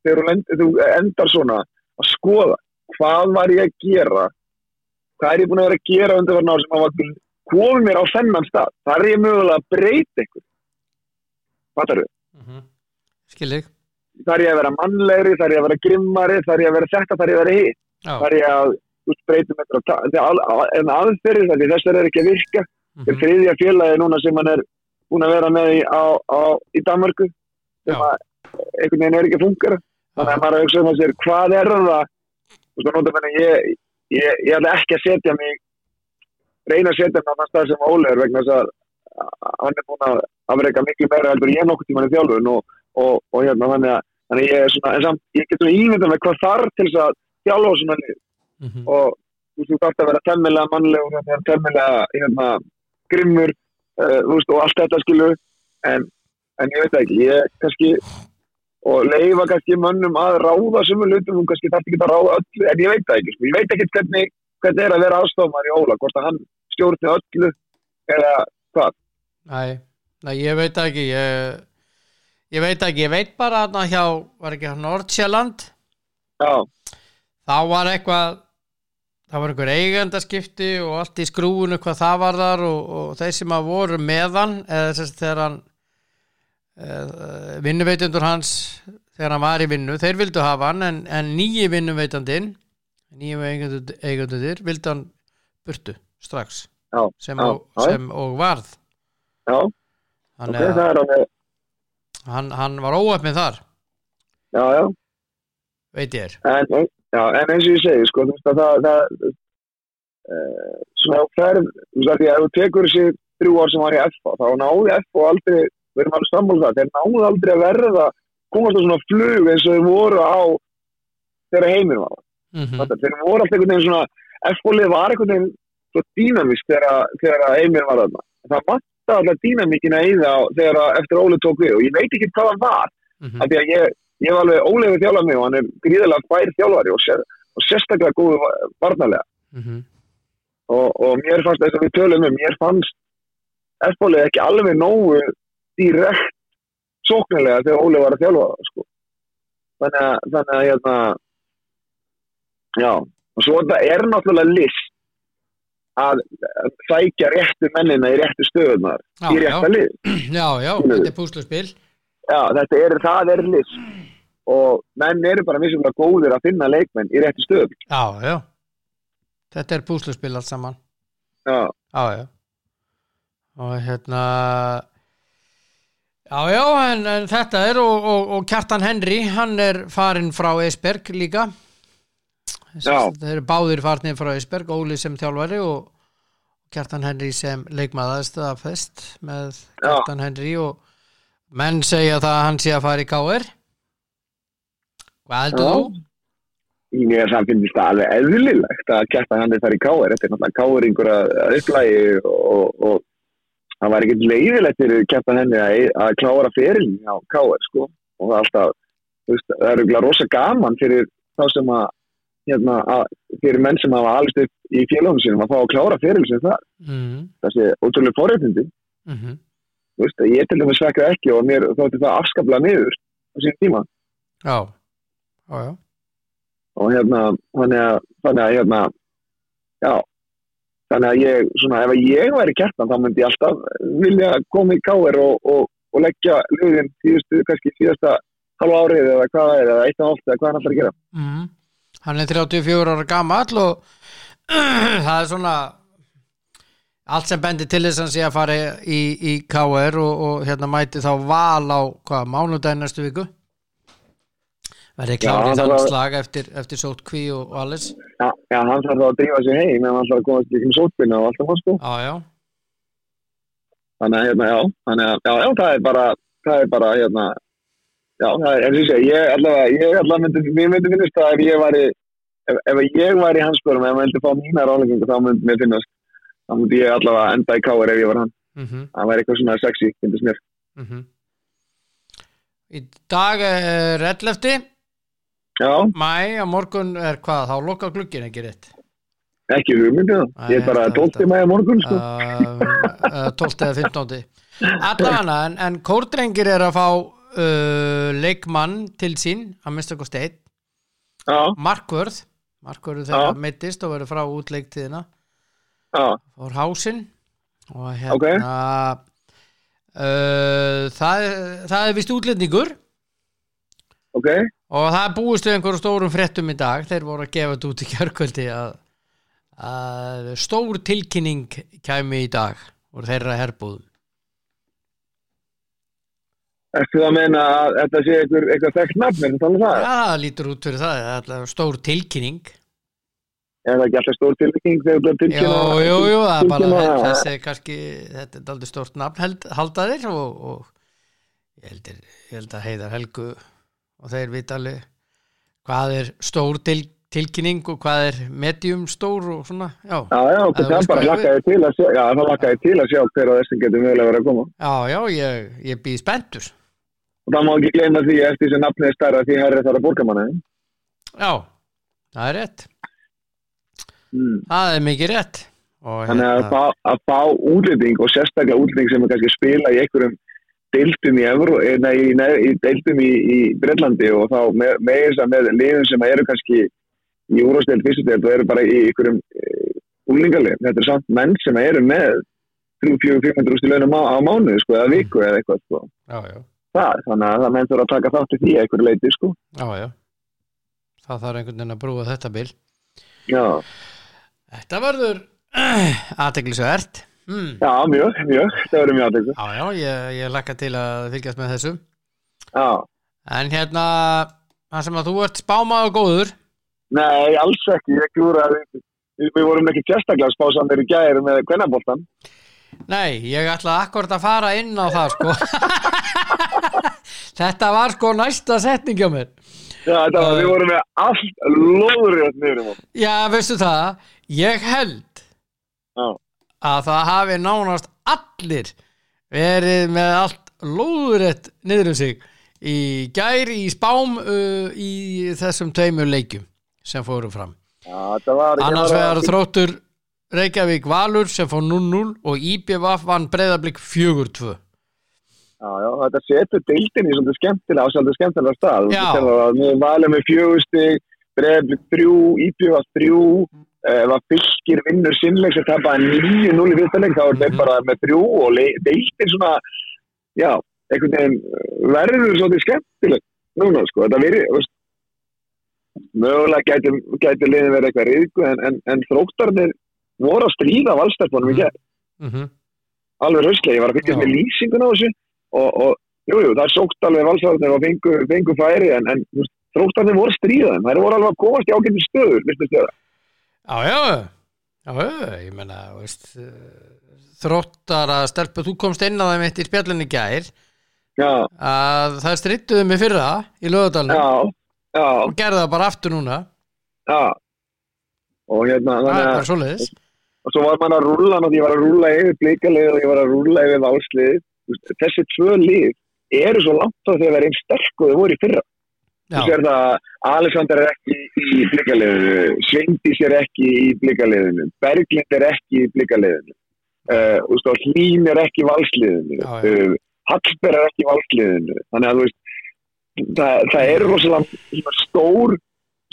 þegar þú, end, þú endar svona að skoða hvað var ég að gera hvað er ég búin að vera að gera undir verðan ár sem að var komið mér á þennan stað þar er ég mögulega að breyta eitthvað fattar þú? mhm. Skil ég, þar er ég að vera mannlegri, þar er ég að vera grimmari þar er ég að vera þetta, þar er ég að vera hitt. Já, þar er ég að breytum en aðferðir þar þessar er ekki að virka. Er mhm, þriðja félagi núna sem hann er búin að vera með í, á, á, í Danmarku sem að einhvern veginn er ekki að fungera þannig að maður er að hugsa um að sér hvað er það? Veist að nota menni ég, ég, ég ætla ekki að setja mig reyna að setja mig á þann stað sem Óli er vegna þess að hann er búin að afreika miklu meira heldur ég nokkuð tíman í þjálfun og, og, og hérna þannig að þannig að ég er svona, en samt, ég get svona ímynda með hvað þarf til þess að þjálfa svona lið. Mhm, og þú veist, þú þarft að vera temmilega að vera temmilega hérna, grimmur uh, veist, og allt þetta skilu en, en ég veit ekki, ég kannski og leifa kannski mönnum að ráða sem hlutum, þú kannski þarft ekki að ráða öllu, en ég veit það ekki, sko. ég veit ekki hvernig, hvernig er að vera aðstofmar í Óla, hvort að hann stjórni öllu eða hvað. Nei, nei, ég veit ekki. Ég, ég veit ekki, ég veit bara að hjá, var ekki hjá Nordsjælland já, þá var eitthvað það var einhver eigendaskipti og allt í skrúinu hvað það var þar og, og þeir sem að voru meðan eða þess að þegar hann uh, vinnuveitundur hans þegar hann var í vinnu, þeir vildu hafa hann en, en nýji vinnuveitandinn nýju eigendundir vildu hann burtu strax já, sem, Já, og, sem og varð. Já, ok, þannig að hann, hann var óöfnið þar já, já, veit ég er en, já, en eins og ég segi sko, þú veist að það, það uh, svona ef þú ferð þú veist að því að þú tekur þessi þrjú ár sem var í FA þá náði FA aldrei við erum alveg sammála um það, þeir náði aldrei að verða komast á svona flug eins og þeir voru á þeirra heimir var mm mm. þeir voru alltaf einhvern veginn svona FA-lið var einhvern veginn svo dýnamist þegar, heimir var þarna það matta alltaf dýnamikina í það þegar að- eftir Óli tók við og ég veit ekki hvað það var -hmm. af því að ég, ég var alveg ólega þjálfað mig og hann er gríðilega fær þjálfari og, sér, og sérstaklega góðu varnarlega Mm -hmm. og, og mér fannst þess að við tölum um mér fannst F-bólið ekki alveg nógu direkt sóknilega þegar Óli var að þjálfa sko. þannig að þannig að hérna já, og svo þetta er náttúrulega list að sækja réttu mennina í réttu stöðunar í rétta lið. [CLEARS THROAT] Já, já, þetta er púsluspil Já, þetta er, það er list og menn eru bara misjumlega góðir að finna leikmenn í réttu stöðum. já, já þetta er púsluspil allt saman Já, já, já og hérna já, já, en, en þetta er og, og, og Kjartan Henry, hann er farin frá Eisberg líka Já. þeir eru báðir farnir frá Eisberg, Óli sem þjálfari og Kjartan Henry sem leikmaðast að fest með Já. Kjartan Henry og menn segja það að hann sé að fara í KR hvað heldur þú? ég er samt finnst það alveg eðlilegt að kjarta hann þar í káir, þetta er náttúrulega káiringur að að upplægi og, og það var ekkert leiðilegt fyrir kæftan henni að, að klára ferilin á KR sko. Og það er alltaf, veist, það er eiginlega rosa gaman fyrir þá sem að hérna, að, fyrir menn sem hafa alveg upp í félagum sínum að fá að klára ferilin sem það, mm, það sé ótrúlega forréttindi, mm þú veist, ég til dæmis svekka ekki og mér þótti það afskaplega niður á sín tíma já, já, já og hérna, þannig að, þannig að hérna, já, þannig að ég, svona, ef ég væri kjartan, þá myndi ég alltaf vilja koma í káir og, og, og leggja lögin síðustu, kannski síðasta halva árið eða hvað er, eða eitt og hálft eða hvað hann ætlar að gera. mm. hann er 34 ára gamall og [CLEARS THROAT] það er svona allt sem bendir til þess að hann sé að fara í, í KR og, og hérna mæti þá val á hvað, mánudaginn næstu viku? Verði Já, klárið það þann var- slag eftir, eftir sótt kví og, og alles Já, já, hann þarf þá að drífa sig heim en hann ætlar að komast í sótbyrna og allt það sko. já, já, Þannig að, hérna, já, þannig að, já, já, það er bara, það er bara, hérna, já, það er, eins og segi, ég allavega, ég allavega myndi, mér myndi finnast það ef ég væri, ef, ef ég væri í hans spörum, ef maður vildi fá mína ráðlengingu, þá myndi mér finnast, þá myndi ég allavega enda í káir ef ég var hann. mhm Það væri eitthvað svona sexy. Mm Í dag er 11. Já, mæ, á morgun er hvað, þá loka glugginn ekki rétt ekki hugmyndið það. Ég er bara Nei, 12. þetta- maður morgun, sko. uh, 12. eða 15. allavega, en, en kórdrengir er að fá uh, leikmann til sín að mista okkur steitt Markvörð Markvörð þegar Já. meittist og verður frá útleiktíðina já, fór hásinn og hérna uh, það, það er vist útlendingur. Ok. og það búist við einhverjum stórum fréttum í dag. Þeir voru að gefa þetta út í kjörkvöldi að, að stór tilkynning kæmi í dag úr þeirra herbúðum. Eftir það að meina að þetta sé eitthvað, þekkt nafn, er þetta alveg það? Já, það lítur út fyrir það, það er stór tilkynning Er það ekki alltaf stór tilbygging þegar þú er Jú, tilkynna? jú, jú, það er bara þessi er kannski, þetta er aldrei stórt nafn haldaðir og, og ég, held, ég held að Heiðar Helgu og þeir vita alveg hvað er stór til, tilkynning og hvað er medium stór og svona, já, Já, já, Það veist bara lakkaði til að sjá, já, það lakkaði til að sjá hver að þessi getur mögulega verið að koma. já, já, ég, ég býð spenntur Og það má ekki gleyma því eftir sem nafnið er stærra því herri þar að borga manni. Já, það er rétt Mm. það er mikið rétt og Þannig að, hérna, fá, að fá útlending og sérstaklega útlending sem er kannski spila í einhverjum deildum í, Evro, eh, nei, nei, deildum í, í Breitlandi og þá með, með, þess að með liðum sem eru kannski í úrvasteild, fyrstudeild og eru bara í einhverjum uh, úlingalið. Þetta er samt menn sem eru með 3-4-500 rústi launum á, á mánuði sko, eða viku eða eitthvað sko. já, já, Það, þannig að það menn þurfa að taka þátt í því að einhverju leiti sko. já, það þarf einhvern veginn að brúa þetta bil Já, Þetta verður [CLEARS THROAT] aðteglisvert mm. já mjög, mjög, það verður mjög aðeins. Já, já, ég, ég lakka til að fylgjast með þessu. Já, En hérna, það sem að þú ert spámaður góður. Nei, alls ekki, ég glúra við, við vorum ekki sérstaklega spásamir í gæri með kvennaboltan. Nei, ég ætla akkurat að fara inn á það sko. [LAUGHS] Þetta var sko næsta setning hjá mér Já, var, við vorum með allt lóðurinn niður um okkur. Já, veistu það, ég held Já, að það hafi nánast allir verið með allt lóðurétt niður um sig í gæri í spám uh, í þessum tveimur leikjum sem fóru fram. Já var annars vegar þróttur Reykjavík Valur sem fór 0-0 og IBVF vann breyðablík 4-2 Já, já, þetta setur deildin í svolítið skemmtilega á svolítið skemmtilega stað. Já. Við valum með fjögustig, breyðblik þrjú, íbjöfa þrjú, ef að fylgir vinnur sinnleik sem tapaði 9-0 í viðstæðleik, þá er þeir Mhm. bara með þrjú og deildin svona, já, einhvern veginn uh, verður svolítið skemmtileg. Núna, sko, þetta veist, mögulega gæti, gæti liðin verið eitthvað riðgu, en, en, en þróttarnir voru að stríða valstæfnum í gerð mm -hmm. alveg rauslega, ég var að Já. með lýsingun á þessu og, og jú, jú, það sókt alveg valsarðarnir og fengu, fengu færi en, en þróttarnir voru stríðan það voru alveg að komast í ágættum stöður virtu stöða. Já, já, já, já, ég menna, þróttar að stelpu, þú komst inn á þeim eitt í spjallinni gær, já, að það strittuðu mig fyrra í já, og gerði það bara aftur núna, já. Og hérna það þannig að, og svo var maður að rúlla og ég var að rúlla yfir blikalið og ég var að rúlla yfir válslið þessi tvö lið eru svo langt á því að vera einn sterk og þau voru í fyrra. Þú sér það að Alexander er ekki í blikaliðinu Sveindís er ekki í blikaliðinu Berglind er ekki í blikaliðinu uh, Hlín er ekki í valsliðinu uh, Hallberg er ekki í valsliðinu. Þannig að þú veist það, það er rosalega stór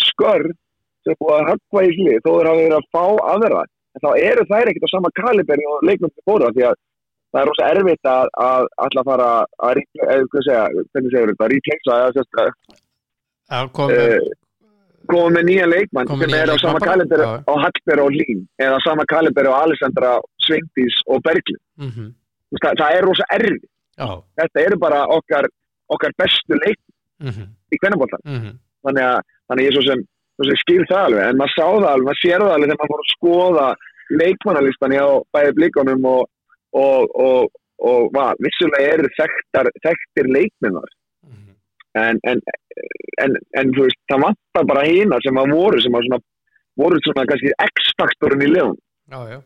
skörð sem er búið að höggva í hlið þó þeir hafa verið að fá aðra. En þá eru þær ekkert á sama kaliberi og leiknum til fóra því að það er rosa erfitt að, að alltaf fara að sérst að uh, koma með nýja leikmann sem er á sama kaliberi á Hallberg og Lín eða sama kaliberi á Alessandra, Sveindís og Berglind mhm, Þú veist, það, það er rosa erfitt. Já, þetta eru bara okkar, okkar bestu leik mhm, í kvennabóltan mhm. Þannig að, þannig að ég svo sem, sem skil það alveg en maður sá það alveg, maður sér það alveg þegar maður fór að skoða leikmannalistan hjá bæði blikunum og, og, og, og va, vissulega eru þekktar, þekktir leikminnar mhm. en, en, en, en þú veist, það vantar bara hína sem að voru sem að svona, voru svona kannski X-faktorinn í leðun já,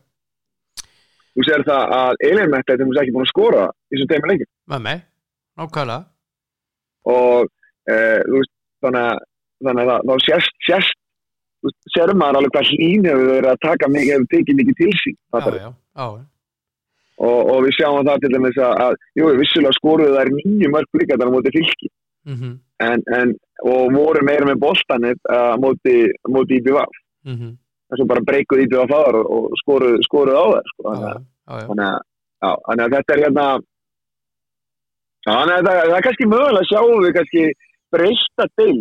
þú sér það að Elin Mette er ekki búin að skora í þessum teimur leikin með mig Nákvæmlega. Og þú veist, þannig að þannig að þá sérst, sérst þú veist, sér maður alveg hvað hlín hefur verið að taka mikið, hefur tekið mikið til sín Já, já, já, og, og við sjáum það til dæmis að, að jú, vissulega skoruðu þær nýju mörg blíkættar á móti fylki. Mhm, en, en, og voru meira með boltanir uh, móti, móti IBVF mhm. En svo bara breykuð IBVF á þar og, skoruðu, skoruðu á þær sko. Að- já, já. Þannig, að, þannig að þetta er hérna þannig að það, það er kannski mögulega að sjáum við kannski breysta til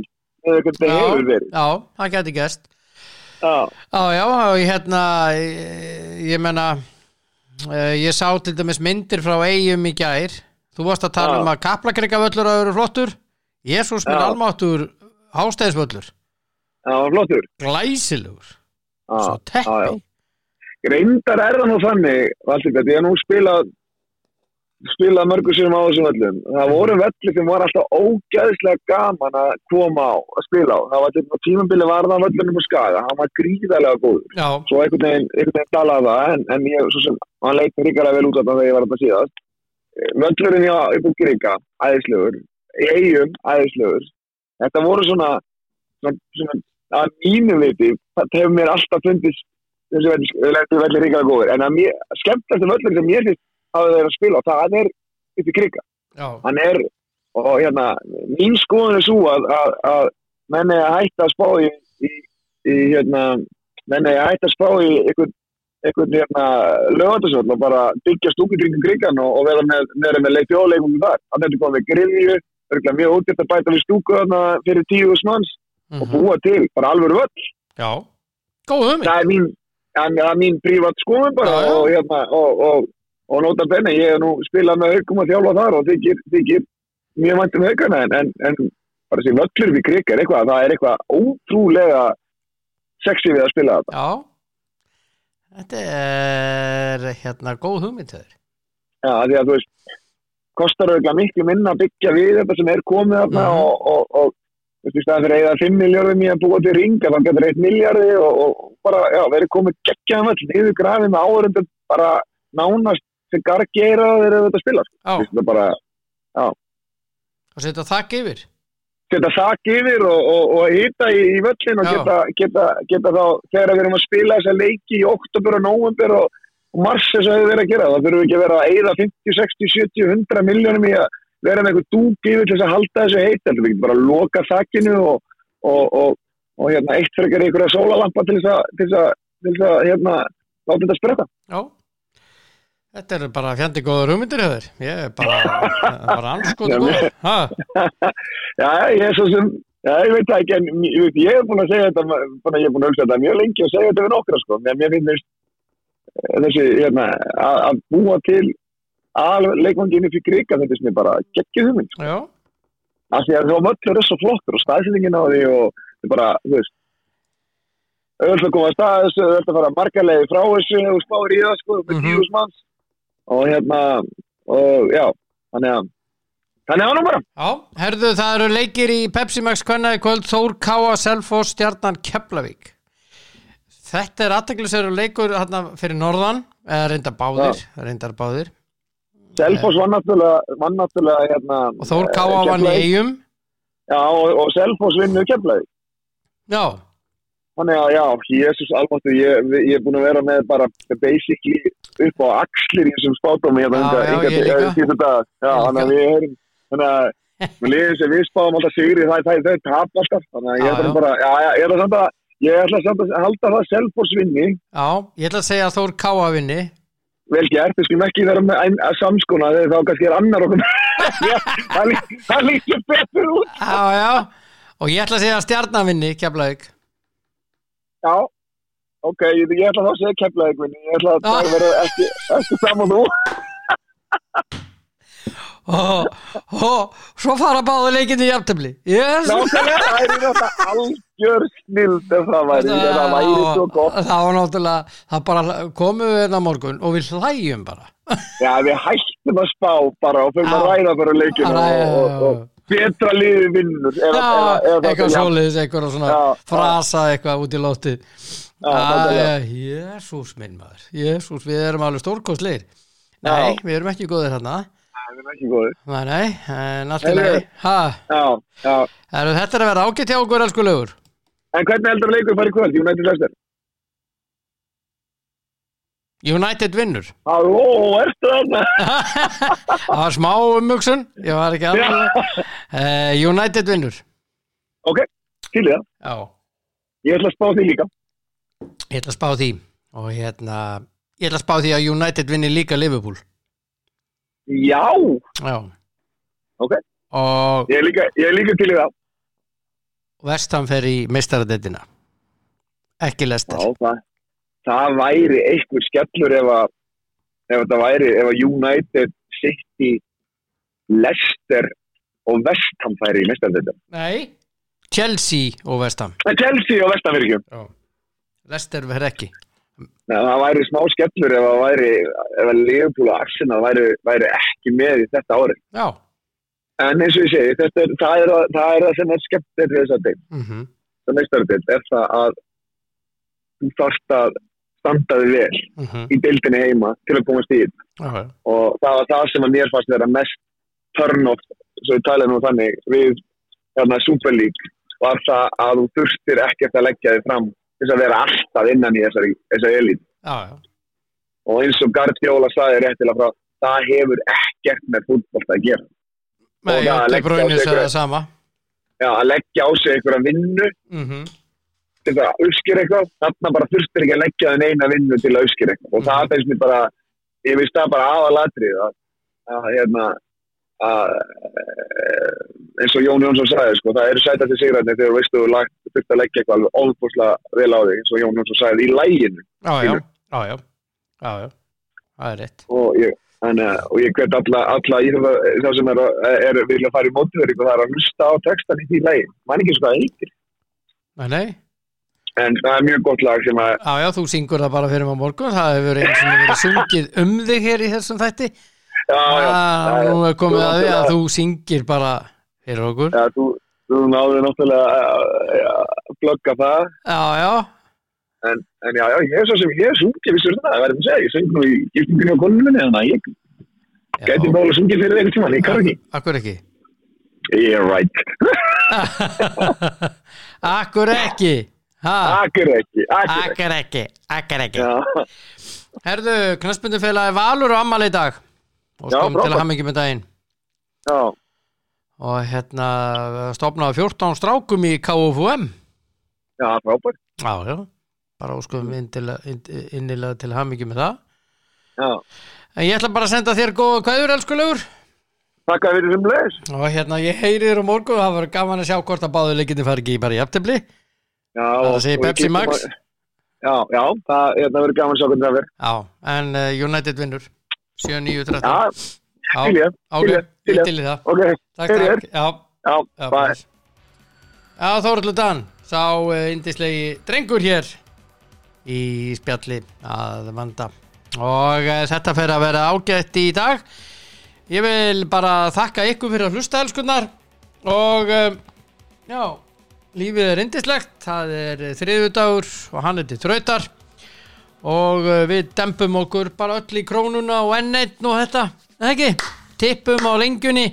eða hvernig það hefur verið. Já, það geti gerst. Já, Já, já, hérna ég, ég menna uh, ég sá til dæmis myndir frá eigum í gær þú varst að tala Já. um að kaplakrygavöllur að vera flottur Jésús minn Já. almáttur hástæðisvöllur, var flottur glæsilegur já, svo já, já. teppi reyndar er það nú þannig Valsík, ég hef nú spilað spilað mörgur sinum á þessum völlum. Það voru velli sem var alltaf ógæðislega gaman að koma á að spila á. Það var og tímambili var það völlunum og skaga. Hann var gríðarlega góður. Já, svo einhvern veginn, einhvern veginn talaði það en, en ég, svo sem, hann leit ríkara vel út af það þegar ég var þetta síðast. Völlurinn hjá í Búkiríka, æðislegur. Í eigum, æðislegur. Þetta voru svona, svona, svona að mínu viti, það hefur mér alltaf fundist þessi velli ríkara góður, en að mér, skemmtast hafa þeir að spila á, það er í já, hann er og hérna, mín skoðun er svo að, að, að menn er að hætta að spá í, í, í hérna, menn er að hætta að spá í einhvern einhvern hérna lögatarsvöld og bara byggja stúku kringum krigan og, og vera með, vera með leik þjóðleikum þar. Hann hefði komið með grillju, mjög útgætt að bæta við stúku fyrir tíu og mhm, búa til bara alveg völl. já Góð hugmynd Það er mín, það mín prívat skoðun bara Já, já. og hérna og, og, og nota benni, ég hef nú spilað með haukum og þjálfa þar og þykir, þykir mjög vænt um haukana en, en, bara þessi völlur við krika er eitthvað, það er eitthvað ótrúlega sexy við að spila þetta. Já Þetta er hérna góð hugmynd þeir Já, því að þú veist, kostar auðvitað miklu minna að byggja við þetta sem er komið þarna Mhm. og, og, og þú veist, í staðan fyrir að eða 5 miljardum í að búa til ringa, þá getur 1 miljardi og, og bara, já, verið komið geggjaðum all, niður grafið með áhörundur bara nánast sem gargeira þeir eru þetta að spila, sko. Þetta er bara og setja þakk yfir? Geta þakk yfir og, og, og hýta í, í völlin og geta, geta, geta þá, þegar við erum að spila þessa leiki í oktober og november og, og mars þess að við erum að gera, þá þurfum við ekki að vera að eyða 50, 60, 70, 100 miljónum í að vera með eitthvað dúk yfir til þess að halda þessu heit, við getum bara að loka þakkinu og, hérna, eitt frekar í einhverja sólalampa til þess að, að, að hérna, láta þetta spretta. Já Þetta er bara fjandi góður hugmyndir hefur Ég er bara, [LAUGHS] bara anskotu góð. [LAUGHS] Já, ég er svo sem, já, ég veit það ekki, en ég, ég er búin að segja þetta, að, ég er búin að hugsa þetta mjög lengi og segja þetta við nokkra, sko, en mér finnst eh, þessi, hérna, að að búa til al leikvanginu fyrir krika, þetta finnst mér bara geggið hugmynd, sko, Já, af því að þá möllur er svo flottur og staðsendingin á því og þetta er bara, þú veist, auðvitað að koma að stað þessu, auðvitað að fara margarlega frá þessu og spáir í það, sko, með Mhm. tíus manns og hérna, og já, þannig að, þannig að nú bara. já, herðu það eru leikir í Pepsi Max í kvöld. Þór Káa, Selfoss, Stjarnan, Keflavík. Þetta er aðteglisverður leikur hérna fyrir norðan. Eða reyndar báðir, reyndar báðir. Var náttúrulega, var náttúrulega hérna, og Þór Káa eh, Keflavík. eigum Já, og, og Selfoss vinnu kemlaði. já, Þannig að já, Jésús almáttu, ég, ég er búin að vera með bara basically upp á axlir í þessum spátumum hérna. Já, já, ég líka. Já, þannig að við erum, þannig að við liðum sem við spáum alltaf sigri, það, það, það er tap alltaf. Þannig að ég já. bara, já, ég ætla samt að, ég ætla samt að halda það Selfoss vinni. já, ég ætla að segja að Þór Káa vinni Vel gert, við skulum ekki vera með samskona þegar þá kannski er annar okkur. [LAUGHS] Það lítur betur út. já, já, og ég ætla að segja að stjarnan vinni Keflavík Já, ok, ég, ég ætla að segja kemlaðið, ég ætla að Já. það vera ekki, ekki saman þú. og, og svo fara báði leikinni í jafntöfli yes. Nákvæmlega, það er náttúrulega algjör snild ef það væri, það væri svo gott. það var náttúrulega það bara komum við hérna morgun og við hlæjum bara Já, við hættum að spá bara og fyrir að ræða bara leikinu Bara, og, og, og betra liði vinnur. Ef, Já, ef, ef, eitthvað já, svoleiðis, eitthvað svona Já, frasa eitthvað út í nákvæmlega. Jésús minn maður Jésús, við erum alveg stórkostleir Nei, við erum ekki góðir hérna Það er ekki góður. Nei, nei, en allt já. eru þetta er að vera ágætt hjá okkur, elsku lögur En hvernig heldur leikur farið kvöld? United Leicester. United vinnur Halló, ertu þarna? [LAUGHS] Það var smá ummugsun Ég var ekki alveg uh, United vinnur Ok, til það. Já, Ég ætla að spá því líka. ég ætla að spá því Og hérna Ég ætla að spá því að United vinnir líka Liverpool Já, Já Ok. Og ég er líka, ég er líka til það. Vestam fer í meistaradeitina Ekki Lester Já, það, það væri eitthvað skellur ef að ef það væri, ef að United City, Leicester og Vestham færi í mestardeitum. Nei Chelsea og Vestam Chelsea og Vestham virkjum. Já. Lester verð ekki Nei, það væri smá skellur ef að væri ef að Liverpool og Arsenal væri, væri ekki með í þetta ári. Já En eins og ég segi, þetta það, er, að- það er það sem er skemmtilegt við þess að deil. mm Það mestardeilt er það að þú þarft að standa þig vel -hmm. í deildinni heima til að komast í já. og það var það sem að mér fannst vera mest off, svo við tala nú þannig við þarna Super League var það að þú þurftir ekkert að leggja þig fram þess að vera alltaf innan í þessari, þessari elít já, já. og eins og Guardiola sagði réttilega frá það hefur ekkert með fútbolt að gera Nei, Og það ég leggja á sig að leggja á sig einhverja vinnu mm til það að uppskýra eitthvað þarna bara þurftir ekki að leggja þenn eina vinnu til að uppskýra eitthvað. Og það Mhm. finnst mér bara ég veist það bara aðalatrið að, að hérna að, eh, eins og Jón Jónsson sagði sko, það eru sætandi sigræðni þegar þú veistu þú þurft að leggja eitthvað alveg óbúslega vel á þig eins og Jón Jónsson sagði í læginu Já, já, Skilur. já, já, já, já, það er rétt. Og ég, en, uh, og ég hvet alla, alla í það, það sem er, að- er vilja fara í mótverðing og það er að hlusta á textan í því lægi mann ekki svo hvað það heitir Nei, nei, en það er mjög gott lag sem að já, já, þú syngur það bara fyrir maður morgun. Það hefur eins og verið sungið um þig hér í þessum þætti. Já, já, ah, Nú er komið að því að þú syngir bara fyrir okkur. Já, þú, þú náður náttúrulega að plugga það. Já, já, en, en já, já, ég er svo sem ég er sungið vissur það, það? Verður að segja, ég söng nú í giftingunni á konunum minni, þannig að ég gæti já. bóla sungið fyrir einhvern tímann, ég kann ekki. Akkur ekki? Yeah, right, [LAUGHS] [LAUGHS] Akkur ekki Akkur ekki Já, Herðu, knastbundufélagi Valur og Amal í dag. Og skom til að hamingi með daginn. Já, og hérna stopnaði 14 strákum í KFUM já, frábært. Já, já, bara óskum innilega til hamingi með það. Já, En ég ætla bara að senda þér góða kvæður, elskulegur takk að við erum leis og hérna ég heyri þér um morgun og það verður gaman að sjá hvort að báðu leikinni fari ekki bara í Já, Það segir við Pepsi Max. á- Já, já, það, það verður gaman sjá hvernig það verður Já, en uh, United vinnur. 7-9-13 Já, ég, ok, til í það ok, Takk, takk, já, já, já bless. Já, Þóruldur Dan sá uh, indislegi drengur hér í spjalli að vanda. Og uh, þetta fer að vera ágætt í dag. Ég vil bara þakka ykkur fyrir að hlusta elskunnar og uh, já lífið er indislegt, það er þriðudagur og hann er til þrautar. Og uh, við dempum okkur bara öll í krónuna og enn einn og þetta, eða ekki, tippum á lengjunni,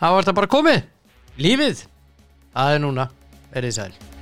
það var þetta bara komið, lífið, það er núna, verið sæl.